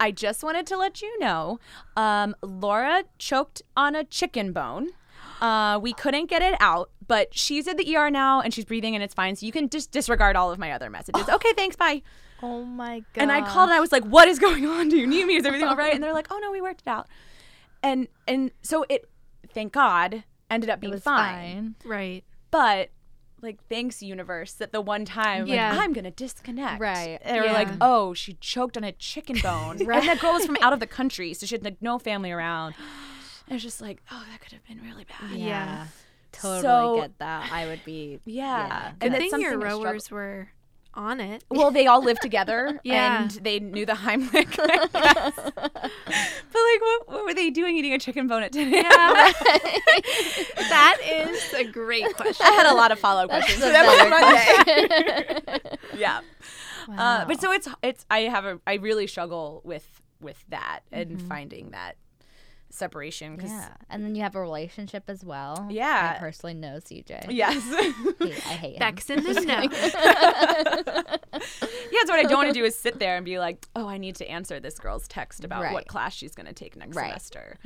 S3: I just wanted to let you know, um, Laura choked on a chicken bone." Uh, we couldn't get it out, but she's at the ER now and she's breathing and it's fine. So you can just disregard all of my other messages. okay, thanks, bye.
S1: oh my god.
S3: And I called and I was like, "What is going on? Do you need me? Is everything all right?" And they're like, "Oh no, we worked it out." And and so it, thank God, ended up
S1: It
S3: being
S1: was
S3: fine.
S1: fine.
S2: Right.
S3: But like, thanks universe that the one time, like,
S2: Yeah.
S3: I'm gonna disconnect.
S1: Right.
S3: They were like, "Oh, she choked on a chicken bone." right. And that girl was from out of the country, so she had like, no family around. And was just like, oh, that could have been really bad.
S2: Yeah.
S1: Totally
S3: So-
S1: get that. I would be.
S3: Yeah.
S1: Yeah.
S3: And
S2: Good
S3: that's
S2: thing your
S3: something I struggle-
S2: rowers were on it.
S3: Well, they all lived together,
S2: Yeah.
S3: and they knew the Heimlich. I guess. but like, what, what were they doing eating a chicken bone at 10 a.m.?
S2: that is a great question.
S3: I had a lot of follow up questions.
S1: the
S3: So that was
S1: better
S3: my day. yeah. Uh, but so it's it's I have a I really struggle with with that and finding that separation because
S1: Yeah, and then you have a relationship as well.
S3: Yeah.
S1: I personally know CJ.
S3: yes
S1: I hate him.
S2: Beck's in the snow.
S3: yeah so what I don't want to do is sit there and be like oh I need to answer this girl's text about what class she's going to take next
S1: Right.
S3: semester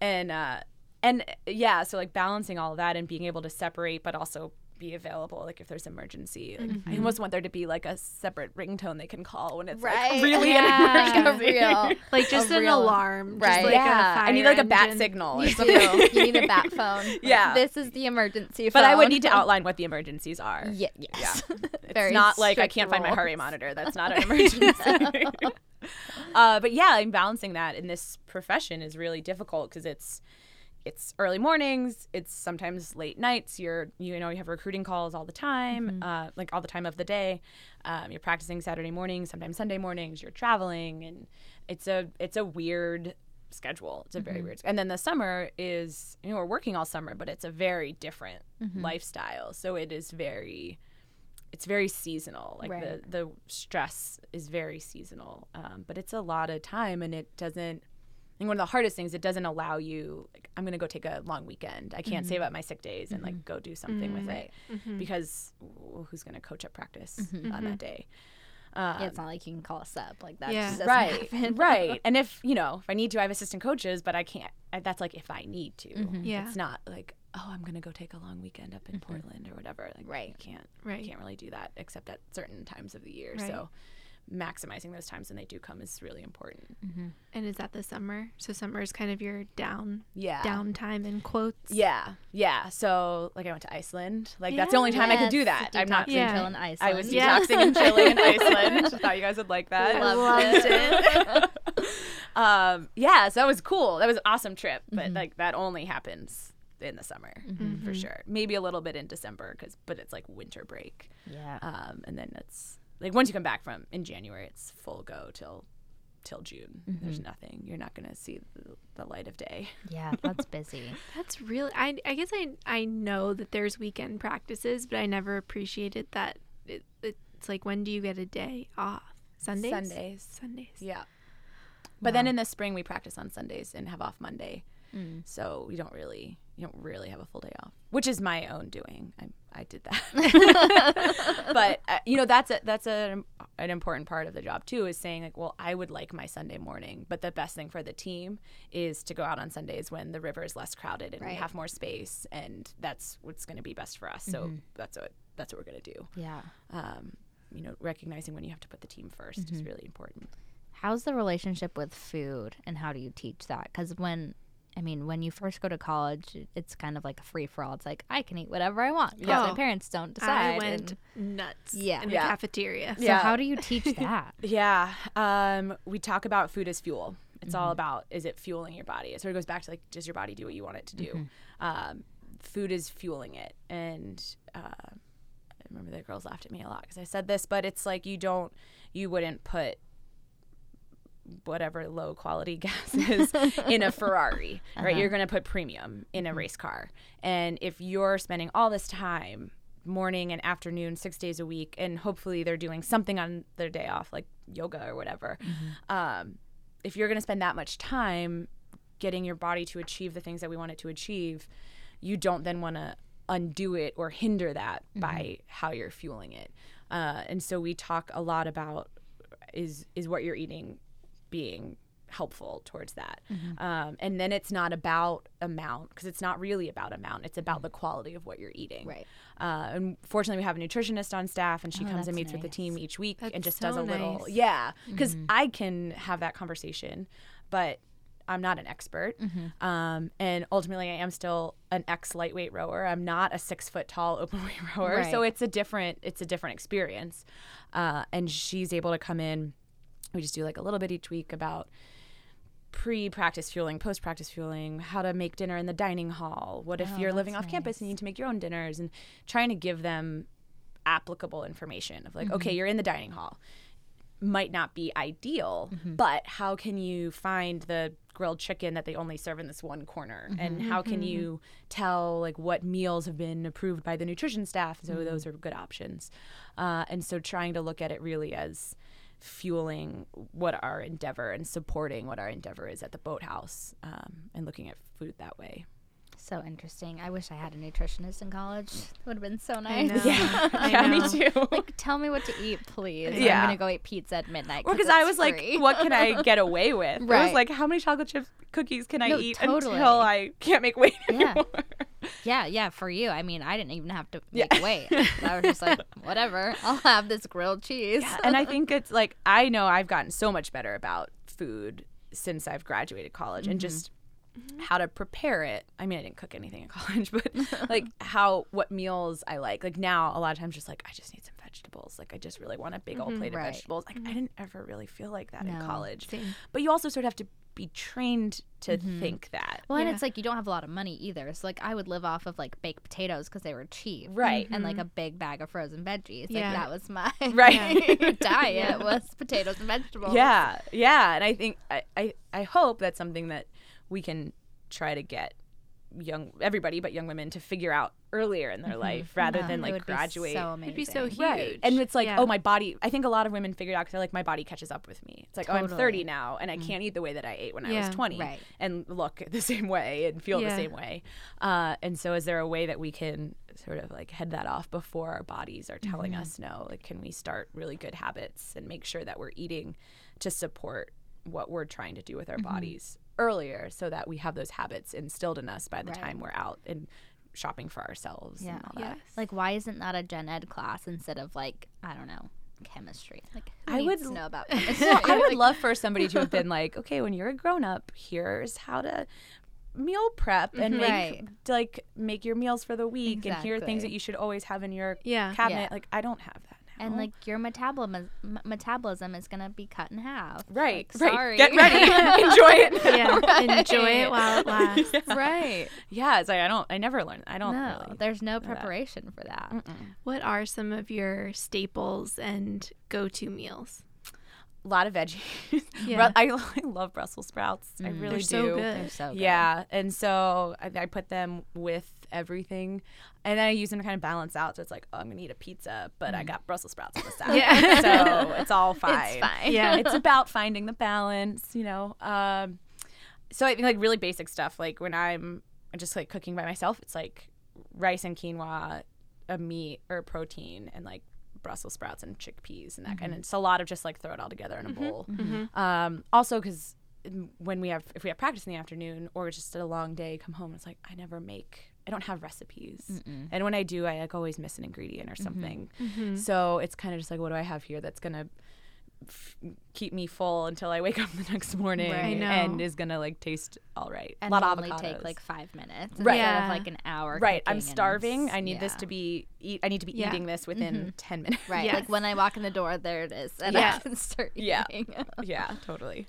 S3: and uh and yeah so like balancing all of that and being able to separate but also be available like if there's emergency like
S2: Mm-hmm.
S3: i almost want there to be like a separate ringtone they can call when it's
S1: Right.
S3: like really
S1: Yeah.
S3: an emergency
S1: Real.
S2: Like just an
S1: real-
S2: alarm.
S1: Right.
S2: Just like
S3: yeah i need like a bat
S2: engine.
S3: signal or
S1: You
S3: something
S1: do. You need a bat phone. Like,
S3: Yeah.
S1: This is the emergency phone.
S3: but i would need to outline what the emergencies are
S1: Yeah, yes.
S3: It's
S1: Very
S3: not like I can't find my heart rate monitor. That's not an emergency. uh, but yeah, I'm balancing that in this profession is really difficult because it's it's early mornings. It's sometimes late nights. You're you know you have recruiting calls all the time, uh, like all the time of the day. Um, you're practicing Saturday mornings, sometimes Sunday mornings. You're traveling, and it's a it's a weird schedule. It's a very weird. And then the summer is you know we're working all summer, but it's a very different lifestyle. So it is very it's very seasonal. Like
S1: Right.
S3: the the stress is very seasonal. Um, but it's a lot of time, and it doesn't. Think one of the hardest things it doesn't allow you. Like I'm gonna go take a long weekend. I can't save mm-hmm. up my sick days and like mm-hmm. go do something with mm, it mm-hmm. because well, who's gonna coach at practice on that day? Um,
S1: Yeah, it's um, not like you can call us up. Like that
S2: Yeah.
S1: just
S3: right
S1: happen.
S3: right and if you know if i need to i have assistant coaches but i can't I, that's like if i need to
S2: Yeah.
S3: it's not like oh i'm gonna go take a long weekend up in portland or whatever like
S1: Right.
S3: you can't
S2: Right.
S3: you can't really do that except at certain times of the year
S2: Right.
S3: so maximizing those times when they do come is really important
S2: And is that the summer? So summer is kind of your down
S3: yeah
S2: downtime in quotes.
S3: yeah yeah so like i went to iceland like that's the only time i could do that i'm not
S1: Detox
S2: Yeah.
S1: and chill in Iceland.
S3: I was
S2: Yeah.
S3: detoxing and chilling in Iceland. Thought you guys would like that.
S1: Loved it.
S3: um, yeah, so that was cool. That was an awesome trip, but
S1: Mm-hmm.
S3: like that only happens in the summer for sure. Maybe a little bit in December because, but it's like winter break.
S1: Yeah.
S3: Um, and then it's like once you come back from in January, it's full go till till June.
S1: Mm-hmm.
S3: There's nothing. You're not gonna see the, the light of day.
S1: Yeah, that's busy.
S2: That's really I I guess I I know that there's weekend practices, but I never appreciated that it, it's like when do you get a day off? Sundays?
S3: Sundays.
S2: Sundays.
S3: Yeah. But then in the spring we practice on Sundays and have off Monday.
S1: Mm.
S3: So we don't really you don't really have a full day off, which is my own doing. I I did that. but uh, you know that's a, that's a, an important part of the job too is saying like well I would like my Sunday morning, but the best thing for the team is to go out on Sundays when the river is less crowded and we have more space and that's what's going to be best for us. So that's what that's what we're going to do.
S1: Yeah.
S3: Um, you know, recognizing when you have to put the team 1st is really important.
S1: How's the relationship with food and how do you teach that? Because when, I mean, when you first go to college, it's kind of like a free for all. It's like, I can eat whatever I want because my
S2: Oh,
S1: parents don't decide.
S2: I went
S1: and-
S2: nuts
S1: Yeah.
S2: in the
S3: Yeah.
S2: cafeteria.
S1: so,
S3: Yeah.
S1: how do you teach that?
S3: Yeah. Um, we talk about food as fuel. It's all about is it fueling your body? So it goes back to like, does your body do what you want it to do? Um, food is fueling it. And uh, I remember the girls laughed at me a lot because I said this, but it's like you don't, you wouldn't put whatever low quality gas is in a Ferrari, right? You're going to put premium in a race car. And if you're spending all this time, morning and afternoon, six days a week, and hopefully they're doing something on their day off, like yoga or whatever, um, if you're going to spend that much time getting your body to achieve the things that we want it to achieve, you don't then want to undo it or hinder that by how you're fueling it. Uh, and so we talk a lot about is is what you're eating being helpful towards that. Um, and then it's not about amount because it's not really about amount. It's about the quality of what you're eating.
S1: Right.
S3: Uh, and fortunately, we have a nutritionist on staff, and she
S1: Oh,
S3: comes and meets with the team each week and
S2: That's
S3: just does
S2: so
S3: a little.
S2: nice.
S3: Yeah, because I can have that conversation, but I'm not an expert. Um, and ultimately, I am still an ex lightweight rower. I'm not a six foot tall open weight rower, so it's a different it's a different experience. Uh, and she's able to come in. We just do like a little bit each week about pre-practice fueling, post-practice fueling, how to make dinner in the dining hall. What if
S1: Oh,
S3: you're living off campus and you need to make your own dinners and trying to give them applicable information of like, okay, mm-hmm. you're in the dining hall. Might not be ideal, mm-hmm. but how can you find the grilled chicken that they only serve in this one corner? Mm-hmm, and how can you tell like what meals have been approved by the nutrition staff? So those are good options. Uh, and so trying to look at it really as fueling what our endeavor and supporting what our endeavor is at the boathouse um, and looking at food that way.
S1: So interesting. I wish I had a nutritionist in college. It would have been so nice.
S2: know.
S3: Yeah,
S2: I
S3: yeah, me
S2: know.
S3: too.
S1: Like, tell me what to eat, please.
S3: Yeah.
S1: I'm gonna go eat pizza at midnight.
S3: Or because I was like, what can I get away with?
S1: Right.
S3: I was like, how many chocolate chip cookies can I
S1: No,
S3: eat
S1: totally.
S3: until I can't make weight
S1: Yeah.
S3: anymore?
S1: Yeah, yeah, for you. I mean, I didn't even have to
S3: Yeah.
S1: make weight. I was just like, whatever, I'll have this grilled cheese.
S3: and I think it's like I know I've gotten so much better about food since I've graduated college and mm-hmm. just mm-hmm. how to prepare it. I mean, I didn't cook anything in college, but like how what meals I like. Like now, a lot of times, just like I just need some vegetables. Like I just really want a big old mm-hmm, plate
S1: Right.
S3: of vegetables. Like I didn't ever really feel like that in college.
S2: Same.
S3: But you also sort of have to be trained to mm-hmm. think that.
S1: Well, and it's like you don't have a lot of money either. So like I would live off of like baked potatoes because they were cheap,
S3: Right.
S1: And like a mm-hmm. big bag of frozen veggies.
S2: Yeah.
S1: Like that was my
S3: Right.
S1: diet was potatoes and vegetables.
S3: Yeah, yeah, and I think I, I I hope that's something that we can try to get young everybody, but young women to figure out earlier in their mm-hmm. life rather
S1: Yeah,
S3: than
S1: it
S3: like
S1: would be
S3: graduate.
S1: so amazing.
S2: It'd be so huge.
S3: Right. And it's like,
S2: Yeah.
S3: oh, my body. I think a lot of women figured out because they're like, my body catches up with me. It's like, oh, I'm 30 now and I mm. can't eat the way that I ate when I was 20
S1: Right.
S3: and look the same way and feel
S2: Yeah.
S3: the same way. Uh, and so, is there a way that we can sort of like head that off before our bodies are telling mm-hmm. us no? Like, can we start really good habits and make sure that we're eating to support what we're trying to do with our mm-hmm. bodies earlier so that we have those habits instilled in us by the
S1: Right.
S3: time we're out and shopping for ourselves
S1: Yeah.
S3: and all that.
S2: Yes.
S1: Like why isn't that a gen ed class instead of like I don't know chemistry? Like who
S3: I
S1: needs
S3: would
S1: to know about chemistry.
S3: Well, I would
S1: Like,
S3: love for somebody to have been like, okay, when you're a grown up, here's how to meal prep and mm-hmm. make
S1: Right.
S3: like make your meals for the week and here are things that you should always have in your
S2: Yeah.
S3: cabinet.
S1: Yeah.
S3: Like I don't have that now.
S1: And like your metabolism m- metabolism is gonna be cut in half.
S3: right,
S1: Like,
S3: right.
S1: Sorry.
S3: Get ready, enjoy it.
S2: Yeah.
S1: Right.
S2: Enjoy it while it lasts.
S1: right.
S3: Yeah, it's like I don't. I never learned. I don't
S1: No,
S3: really.
S1: there's no
S3: that.
S1: preparation for that.
S2: What are some of your staples and go-to meals?
S3: A lot of veggies.
S2: Yeah.
S3: I, I love Brussels sprouts. I
S1: Mm.
S3: really
S2: They're
S3: do.
S2: so good.
S1: They're so good.
S3: Yeah, and so I, I put them with everything, and then I use them to kind of balance out. So it's like, oh, I'm gonna eat a pizza, but I got Brussels sprouts on the side.
S2: Yeah.
S3: so it's all fine.
S1: It's fine.
S2: Yeah.
S3: it's about finding the balance, you know. Um, so I think like really basic stuff, like when I'm just like cooking by myself, it's like rice and quinoa, a meat or a protein, and like Brussels sprouts and chickpeas and that kind of. It's a lot of just like throw it all together in a bowl. Um, also, because when we have if we have practice in the afternoon or it's just a long day, come home, it's like I never make. I don't have recipes, and when I do, I like always miss an ingredient or mm-hmm. something. Mm-hmm. So it's kind of just like, what do I have here that's gonna f- keep me full until I wake up the next morning
S1: Right.
S3: And is gonna like taste all right.
S1: And
S3: a lot of
S1: only
S3: avocados.
S1: take like five minutes
S3: Right.
S1: instead
S2: Yeah.
S1: of like an hour.
S3: right. I'm starving. I need this to be. Eat, I need to be
S2: Yeah.
S3: eating this within mm-hmm. ten minutes.
S1: right.
S2: Yes.
S1: Like when I walk in the door, there it is, and
S2: Yeah.
S1: I can start
S3: Yeah. yeah. Totally.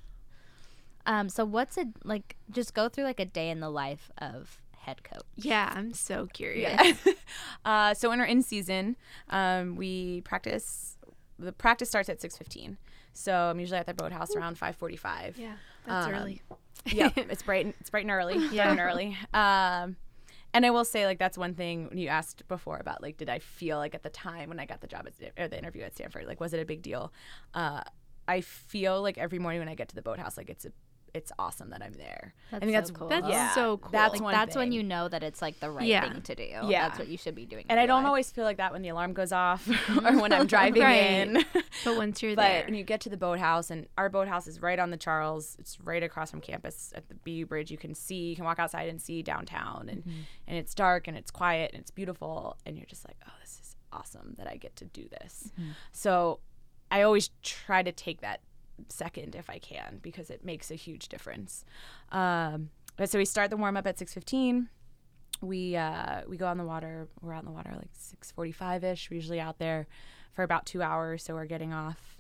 S1: um. So what's a like? Just go through like a day in the life of head coach.
S2: Yeah, I'm so curious.
S3: Yeah. uh, so when we're in season, um, we practice. The practice starts at six fifteen. So I'm usually at the boathouse around five forty five.
S2: Yeah, that's
S3: Um,
S2: early.
S3: yep, it's bright. and- It's bright and early.
S2: Yeah.
S3: Bright and early. Um, and I will say, like, that's one thing you asked before about, like, did I feel like at the time when I got the job at or the interview at Stanford, like, was it a big deal? Uh, I feel like every morning when I get to the boathouse, like, it's a, it's awesome that I'm there.
S1: That's
S3: I think
S1: so
S3: that's
S1: cool.
S2: That's
S3: yeah,
S2: so cool.
S3: That's
S1: Like
S3: one
S1: that's when you know that it's like the right
S2: Yeah.
S1: thing to do.
S3: Yeah.
S1: That's what you should be doing.
S3: And I don't
S1: life.
S3: always feel like that when the alarm goes off or when I'm driving
S2: Right.
S3: in.
S2: But once you're
S3: But
S2: there,
S3: when you get to the boathouse, and our boathouse is right on the Charles, it's right across from campus at the BU Bridge. You can see, you can walk outside and see downtown, and mm-hmm. and it's dark and it's quiet and it's beautiful, and you're just like, oh, this is awesome that I get to do this. Mm-hmm. So I always try to take that second if I can because it makes a huge difference. Um, but so we start the warm up at six fifteen. We uh, we go on the water. We're out in the water like six forty five ish. We're usually out there for about two hours, so we're getting off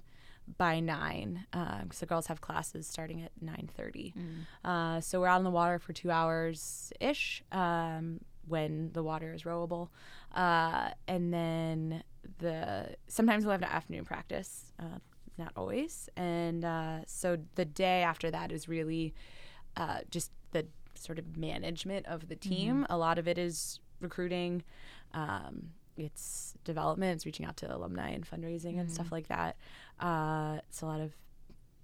S3: by nine because the girls have classes starting at nine thirty. Uh, so we're out in the water for two hours ish um, when the water is rowable, uh, and then the sometimes we'll have an afternoon practice. Uh, not always, and uh, so the day after that is really uh, just the sort of management of the team. A lot of it is recruiting. Um, it's development. It's reaching out to alumni and fundraising and stuff like that. Uh, it's a lot of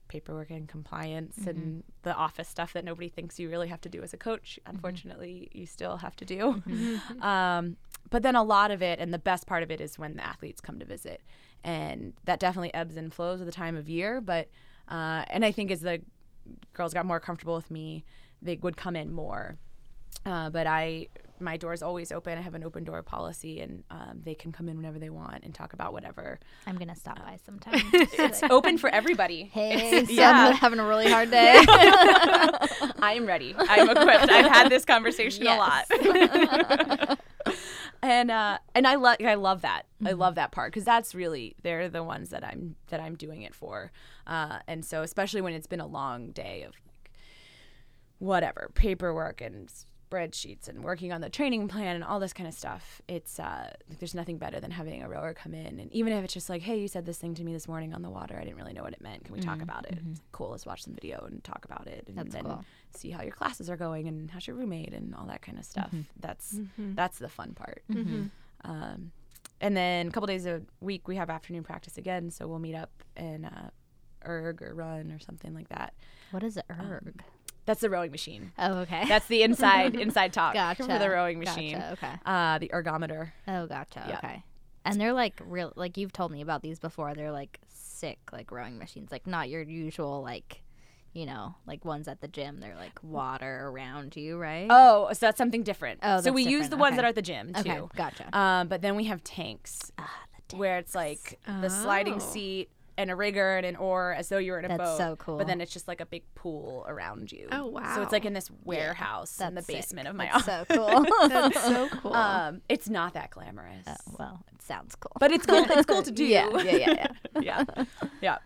S3: paperwork and compliance and the office stuff that nobody thinks you really have to do as a coach. Unfortunately, you still have to do. Um, but then a lot of it, and the best part of it, is when the athletes come to visit, and that definitely ebbs and flows with the time of year. But uh, and I think as the girls got more comfortable with me, they would come in more. Uh, but I my door is always open. I have an open door policy, and um, they can come in whenever they want and talk about whatever.
S1: I'm gonna stop by sometime.
S3: It's open for everybody.
S1: hey,
S3: Yeah.
S1: having a really hard day.
S3: I am ready. I'm equipped. I've had this conversation a lot. And uh, and I love I love that. I love that part because that's really they're the ones that I'm that I'm doing it for. Uh, and so especially when it's been a long day of like whatever paperwork and spreadsheets and working on the training plan and all this kind of stuff. It's uh, like there's nothing better than having a rower come in and even if it's just like, hey, you said this thing to me this morning on the water. I didn't really know what it meant. Can we talk about it? It's cool. Let's watch some video and talk about it. And
S1: That's
S3: then
S1: cool.
S3: See how your classes are going and how's your roommate and all that kind of stuff. That's that's the fun part. Um, and then a couple days a week we have afternoon practice again, so we'll meet up and uh, erg or run or something like that.
S1: what is it? Erg.
S3: That's the rowing machine.
S1: oh, okay.
S3: That's the inside inside talk
S1: gotcha.
S3: for the rowing machine.
S1: Gotcha. Okay.
S3: Uh, the ergometer.
S1: Oh, gotcha.
S3: Yeah.
S1: Okay. And they're like real, like you've told me about these before. They're like sick, like rowing machines, like not your usual, like, you know, like ones at the gym. They're like water around you, right?
S3: Oh, so that's something different.
S1: Oh,
S3: so we use the ones
S1: Okay.
S3: that are at the gym too.
S1: okay, gotcha.
S3: Um, but then we have tanks
S1: ah, the
S3: where it's like the sliding
S2: Oh.
S3: seat and a rigger and an oar as though you were in a
S1: That's
S3: boat.
S1: so cool.
S3: But then it's just like a big pool around you.
S2: Oh, wow!
S3: So it's like in this warehouse in the
S1: That's sick.
S3: basement of my
S1: That's
S3: office.
S1: so cool.
S2: That's so cool.
S3: Um, it's not that glamorous,
S1: Oh, well, it sounds cool.
S3: but it's cool. It's cool to do.
S1: Yeah, yeah, yeah, yeah.
S3: yeah, yeah.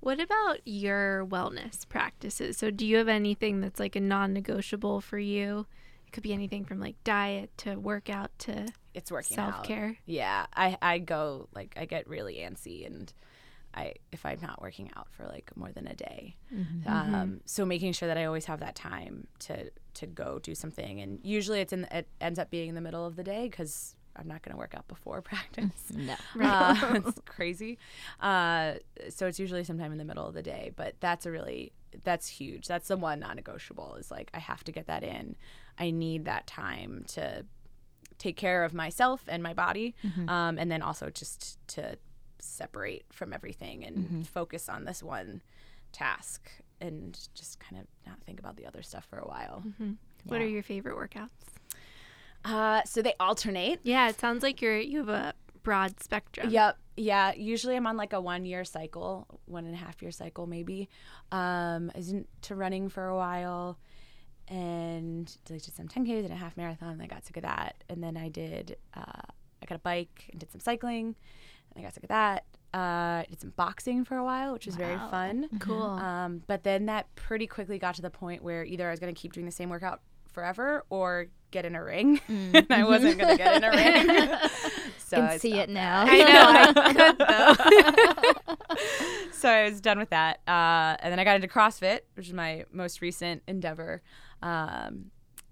S2: What about your wellness practices? So, do you have anything that's like a non negotiable for you? It could be anything from like diet to workout to
S3: It's working out.
S2: self care.
S3: Yeah, I I go like I get really antsy and I if I'm not working out for like more than a day. Um, so making sure that I always have that time to to go do something, and usually it's in it ends up being in the middle of the day because I'm not going to work out before practice.
S1: no.
S3: Uh, it's crazy. Uh, so it's usually sometime in the middle of the day, but that's a really that's huge. That's the one non-negotiable. Is like I have to get that in. I need that time to take care of myself and my body, um, and then also just to separate from everything and focus on this one task and just kind of not think about the other stuff for a while.
S2: What
S1: Yeah.
S2: are your favorite workouts?
S3: Uh, so they alternate.
S2: Yeah, it sounds like you're you have a broad spectrum.
S3: Yep. Yeah. Usually I'm on like a one year cycle, one and a half year cycle maybe. Um, I was into running for a while and did some 10Ks and a half marathon. And I got sick of that. And then I did, uh, I got a bike and did some cycling. And I got sick of that. Uh, did some boxing for a while, which was very fun.
S2: Cool.
S3: Um, but then that pretty quickly got to the point where either I was going to keep doing the same workout forever or get in a ring. and I wasn't going to get in a ring. so
S1: Can
S3: I
S1: see it now.
S2: I know. I could though.
S3: so I was done with that. Uh, and then I got into CrossFit, which is my most recent endeavor. Um,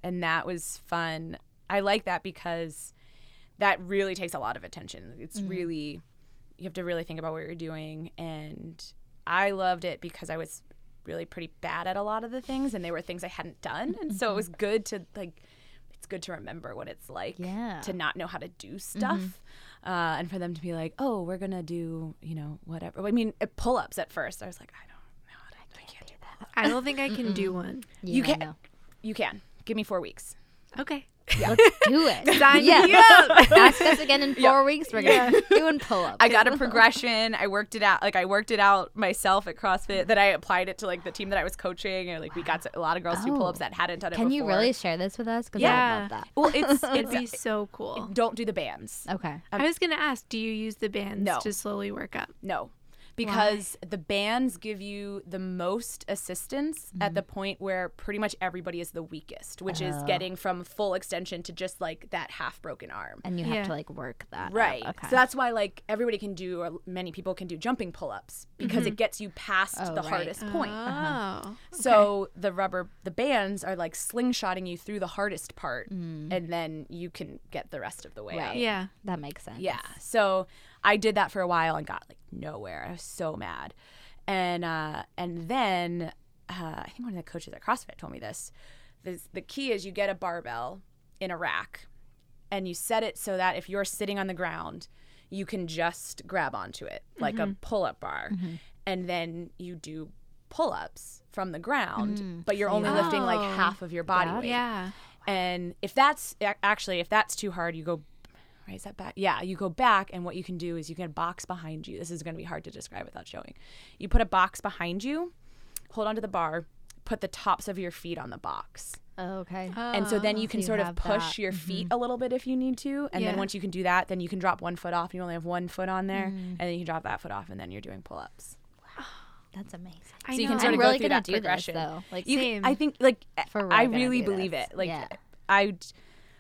S3: and that was fun. I like that because that really takes a lot of attention. It's really, you have to really think about what you're doing. And I loved it because I was really pretty bad at a lot of the things and they were things I hadn't done. And so it was mm-hmm. good to like, it's good to remember what it's like
S1: Yeah.
S3: to not know how to do mm-hmm. stuff. Uh, and for them to be like, oh, we're going to do, you know, whatever. I mean, uh, pull ups at first. I was like, I don't know how to, I can't do that.
S2: I don't think I can do one.
S3: You
S1: Yeah, I
S3: can.
S1: know.
S3: You can. Give me four weeks.
S2: Okay.
S1: Let's do it.
S2: Sign
S1: yeah.
S2: me up.
S1: Ask us again in four weeks. We're gonna doing pull ups.
S3: I got a progression. I worked it out. Like I worked it out myself at CrossFit. That I applied it to like the team that I was coaching, and like we got a lot of girls to do
S1: Oh.
S3: pull ups that hadn't done it
S1: Can
S3: before.
S1: you really share this with us? Because I
S2: Yeah.
S1: would love that.
S3: Well, it's
S2: It'd be
S3: it's
S2: so cool.
S3: don't do the bands.
S1: Okay.
S2: Um, I was gonna ask, do you use the bands
S3: No.
S2: to slowly work up?
S3: No. Because the bands give you the most assistance at the mm-hmm. point where pretty much everybody is the weakest, which is
S1: Oh.
S3: getting from full extension to just like that half broken arm.
S1: And you have
S2: Yeah.
S1: to like work that. up.
S3: Right.
S1: Okay.
S3: So that's why like everybody can do or many people can do jumping pull-ups because mm-hmm. it gets you past
S1: Oh,
S3: the
S1: right.
S3: hardest oh, point.
S2: Oh.
S3: So the rubber the bands are like slingshotting you through the hardest part mm. and then you can get the rest of the way
S1: Right.
S3: out.
S2: Yeah.
S1: that makes sense.
S3: Yeah. So I did that for a while and got like nowhere. I was so mad. And uh and then uh, I think one of the coaches at CrossFit told me this. this. The key is you get a barbell in a rack and you set it so that if you're sitting on the ground, you can just grab onto it like a pull-up bar. And then you do pull-ups from the ground, but you're only lifting like
S2: Oh.
S3: half of your body
S1: it.
S3: weight.
S2: Yeah.
S3: And if that's actually if that's too hard, you go right is that back? Yeah, you go back and what you can do is you can box behind you. This is going to be hard to describe without showing. You put a box behind you, hold onto the bar, put the tops of your feet on the box.
S1: Oh, okay.
S3: and so then you
S1: so
S3: can
S1: you
S3: sort of push
S1: that.
S3: your feet a little bit if you need to and then once you can do that then you can drop one foot off and you only have one foot on there
S1: Mm-hmm.
S3: and then you can drop that foot off and then you're doing pull-ups Wow.
S1: That's amazing.
S2: I
S3: so you can sort
S1: I'm
S3: of
S1: really
S3: go through that
S1: do this, though. Like,
S3: You- i think like
S1: For
S3: i really believe
S1: this.
S3: it like
S1: Yeah.
S3: i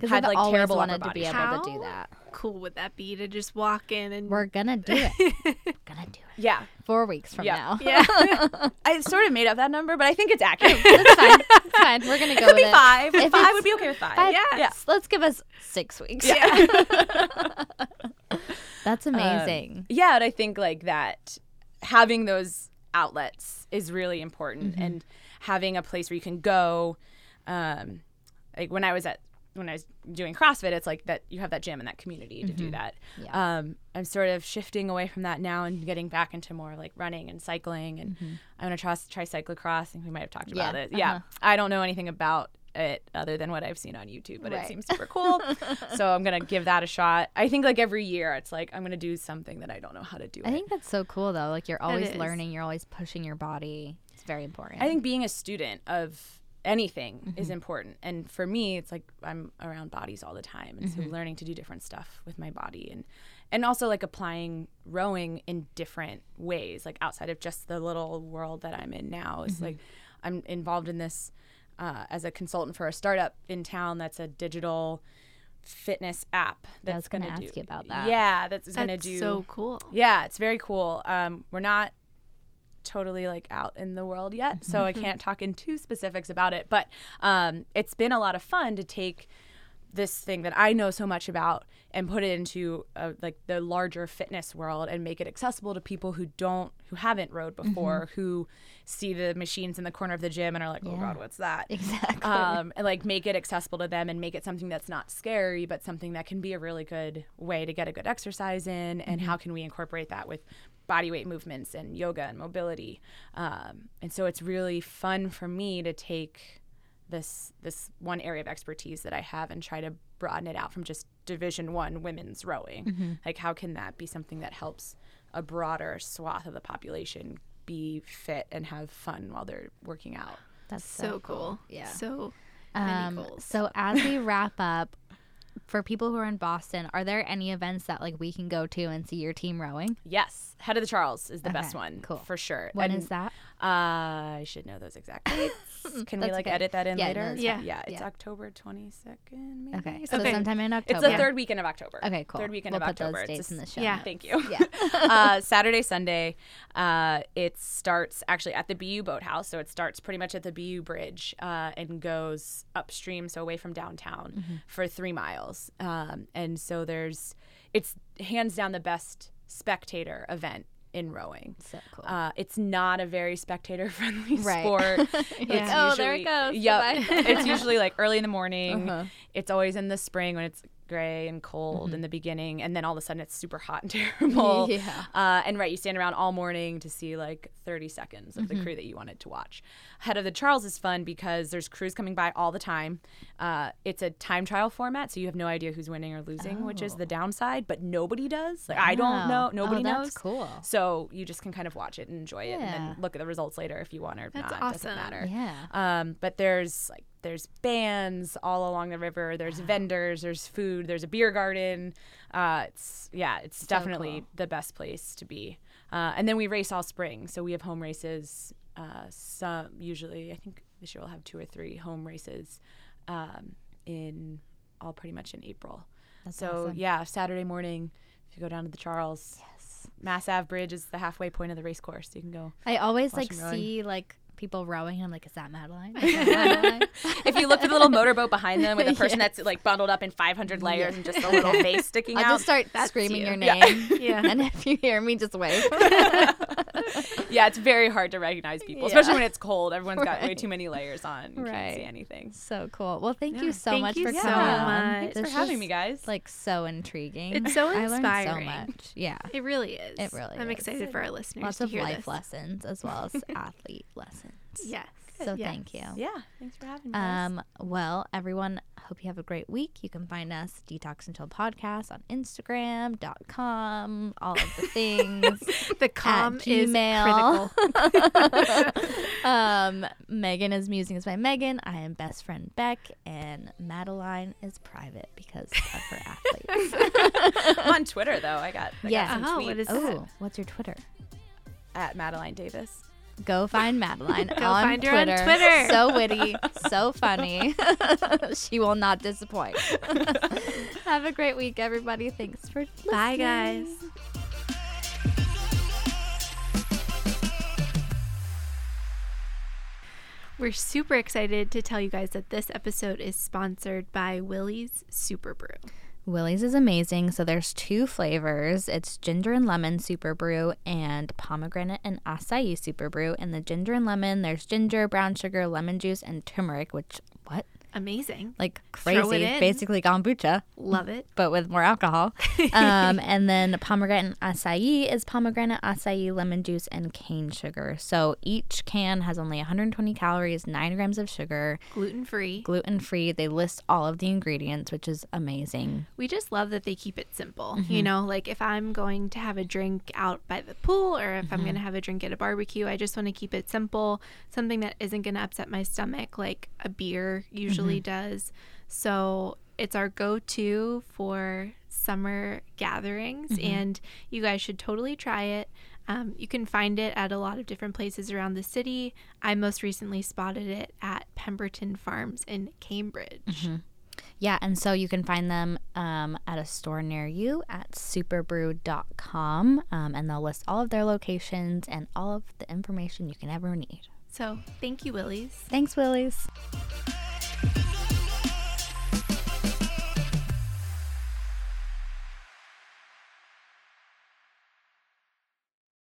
S3: had
S1: I've
S3: like
S1: always
S3: terrible
S1: wanted to be able
S3: shape.
S1: to do that.
S2: cool would that be to just walk in and
S1: We're gonna do it. gonna do it.
S3: yeah
S1: Four weeks from
S3: Yeah.
S1: now.
S2: yeah.
S3: i sort of made up that number but i think it's accurate
S1: That's fine. It's fine. We're gonna go
S3: could
S1: with
S3: be
S1: it.
S3: five
S1: If
S3: five would be okay with five
S1: Five,
S3: yeah
S1: yes. Let's give us six weeks.
S3: Yeah.
S1: That's
S3: Um,
S1: amazing.
S3: yeah and i think like that having those outlets is really important
S1: Mm-hmm.
S3: and having a place where you can go um like when i was at when i was doing crossfit it's like that you have that gym and that community to do that
S1: Mm-hmm. Yeah.
S3: um i'm sort of shifting away from that now and getting back into more like running and cycling and i'm going to try try cyclocross i think we might have talked about
S1: Mm-hmm. Yeah,
S3: it yeah
S1: uh-huh.
S3: i don't know anything about it other than what I've seen on YouTube, but
S1: Right.
S3: it seems super cool. so I'm gonna give that a shot. I think like every year it's like I'm gonna do something that I don't know how to do.
S1: I
S3: it.
S1: think that's so cool though. Like you're always learning, you're always pushing your body. It's very important.
S3: I think being a student of anything
S1: Mm-hmm.
S3: is important. And for me, it's like I'm around bodies all the time. And
S1: Mm-hmm.
S3: so learning to do different stuff with my body and and also like applying rowing in different ways, like outside of just the little world that I'm in now.
S1: Mm-hmm.
S3: It's like I'm involved in this uh, as a consultant for a startup in town that's a digital fitness app that's
S1: gonna
S3: do
S1: ask you about that.
S3: Yeah, that's
S2: That's
S3: do
S2: so cool.
S3: yeah, it's very cool. Um, we're not totally like out in the world yet, so I can't talk in too specifics about it. But um, it's been a lot of fun to take this thing that I know so much about and put it into uh, like the larger fitness world and make it accessible to people who don't who haven't rowed before who see the machines in the corner of the gym and are like oh
S1: Yeah.
S3: god what's that
S1: exactly.
S3: um, and like make it accessible to them and make it something that's not scary but something that can be a really good way to get a good exercise in and how can we incorporate that with body weight movements and yoga and mobility. Um, and so it's really fun for me to take this this one area of expertise that I have and try to broaden it out from just division 1 women's rowing. Like how can that be something that helps a broader swath of the population be fit and have fun while they're working out?
S1: That's
S2: So cool.
S1: Yeah.
S2: So
S1: Um, so as we wrap up, for people who are in Boston, are there any events that like we can go to and see your team rowing?
S3: Yes, Head of the Charles is the best one,
S1: cool.
S3: for sure.
S1: When
S3: and,
S1: is that?
S3: Uh, I should know those exact dates. Can we like
S1: okay.
S3: edit that in
S1: Yeah,
S3: later?
S1: that's
S2: Yeah.
S3: yeah. It's
S1: Yeah.
S3: October twenty second. Maybe.
S1: Okay, so
S3: something-
S1: sometime in October.
S3: It's
S1: October.
S3: the third weekend of October.
S1: Okay, cool.
S3: Third weekend
S1: we'll
S3: of
S1: put
S3: October.
S1: those dates
S3: a
S1: in the show.
S2: Yeah.
S3: Thank you.
S1: Yeah.
S3: uh, Saturday, Sunday. Uh, it starts actually at the BU Boathouse, so it starts pretty much at the BU Bridge uh, and goes upstream, so away from downtown,
S1: Mm-hmm.
S3: for three miles. Um, and so there's, it's hands down the best spectator event in rowing.
S1: So cool.
S3: Uh, it's not a very spectator friendly
S1: Right.
S3: sport.
S2: Yeah.
S3: It's
S1: Oh, there it goes.
S3: Yep. It's usually like early in the morning.
S1: Uh-huh.
S3: It's always in the spring when it's gray and cold
S1: Mm-hmm.
S3: in the beginning, and then all of a sudden it's super hot and terrible.
S1: Yeah.
S3: Uh, and right, you stand around all morning to see like 30 seconds of
S1: Mm-hmm.
S3: the crew that you wanted to watch. Head of the Charles is fun because there's crews coming by all the time. Uh, it's a time trial format, so you have no idea who's winning or losing, which is the downside. But nobody does. Like I don't
S1: Oh.
S3: know.
S1: Oh,
S3: Nobody
S1: that's
S3: knows.
S1: cool.
S3: So you just can kind of watch it and enjoy it, and then look at the results later if you want or
S2: That's
S3: not.
S2: awesome.
S3: Doesn't matter.
S1: Yeah.
S3: Um, but there's like there's bands all along the river. There's vendors. There's food. There's a beer garden. Uh, it's yeah, it's definitely
S1: cool.
S3: the best place to be. Uh, and then we race all spring, so we have home races. Uh, some usually, I think this year we'll have two or three home races um, in all pretty much in April.
S1: That's
S3: so
S1: awesome.
S3: yeah, Saturday morning, if you go down to the Charles,
S1: Yes.
S3: Mass Ave Bridge is the halfway point of the race course. You can go.
S1: I always like see like people rowing and I'm like, is that Madeline? Is that Madeline?
S3: if you look at the little motorboat behind them with a person
S1: Yes.
S3: that's like bundled up in 500 layers and just a little face sticking
S1: I'll
S3: out.
S1: just start
S2: That's
S1: screaming
S2: you.
S1: your name.
S2: Yeah.
S1: And if you hear me, just wave.
S3: yeah, it's very hard to recognize people,
S1: Yeah.
S3: especially when it's cold. Everyone's got way too many layers on. You can't see
S1: Right.
S3: anything.
S1: so cool. Well, thank
S2: Yeah.
S1: you so
S2: Thank
S1: much
S2: you
S1: for
S2: so
S1: coming on.
S2: much.
S3: Thanks
S1: This
S3: for having me, guys.
S1: Like so intriguing.
S2: It's so
S1: I learned
S2: inspiring.
S1: so much. Yeah.
S2: It really is.
S1: It really
S2: I'm
S1: is.
S2: excited for our listeners
S1: Lots
S2: to
S1: of
S2: hear
S1: life
S2: this.
S1: lessons as well as athlete lessons.
S2: Yes.
S1: So
S2: Yes.
S1: thank you.
S3: Yeah. Thanks for having me.
S1: Um, well, everyone, hope you have a great week. You can find us Detox Until Podcast on Instagram.com, all of the things.
S2: The com is
S1: Gmail.
S2: critical.
S1: um, Megan is musings by Megan. I am best friend Beck, and Madeline is private because of her athletes.
S3: On Twitter though. I got I
S1: Yeah.
S3: got some
S2: Oh,
S3: tweets
S2: what is
S1: oh, what's your Twitter?
S3: at Madeline Davis.
S1: Go find Madeline
S2: Go
S1: on,
S2: find her on
S1: Twitter.
S2: Twitter.
S1: So witty, so funny. she will not disappoint. Have a great week, everybody. Thanks for listening.
S2: Bye, guys. We're super excited to tell you guys that this episode is sponsored by Willie's Super Brew.
S1: Willie's is amazing. So there's two flavors. It's ginger and lemon super brew and pomegranate and acai super brew. And the ginger and lemon, there's ginger, brown sugar, lemon juice, and turmeric, which?
S2: Amazing.
S1: Like crazy. Basically kombucha,
S2: Love it.
S1: but with more alcohol. um, and then pomegranate acai is pomegranate, acai, lemon juice, and cane sugar. So each can has only 120 calories, 9 grams of sugar,
S2: Gluten free.
S1: gluten free. They list all of the ingredients, which is amazing.
S2: We just love that they keep it simple.
S1: Mm-hmm.
S2: You know, like if I'm going to have a drink out by the pool or if I'm
S1: Mm-hmm.
S2: going to have a drink at a barbecue, I just want to keep it simple, something that isn't going to upset my stomach like a beer usually
S1: Mm-hmm.
S2: Does. So it's our go to for summer gatherings,
S1: Mm-hmm.
S2: and you guys should totally try it. Um, you can find it at a lot of different places around the city. I most recently spotted it at Pemberton Farms in Cambridge.
S1: Mm-hmm. Yeah, and so you can find them um, at a store near you at superbrew.com, um, and they'll list all of their locations and all of the information you can ever need.
S2: So thank you, Willies.
S1: Thanks, Willies.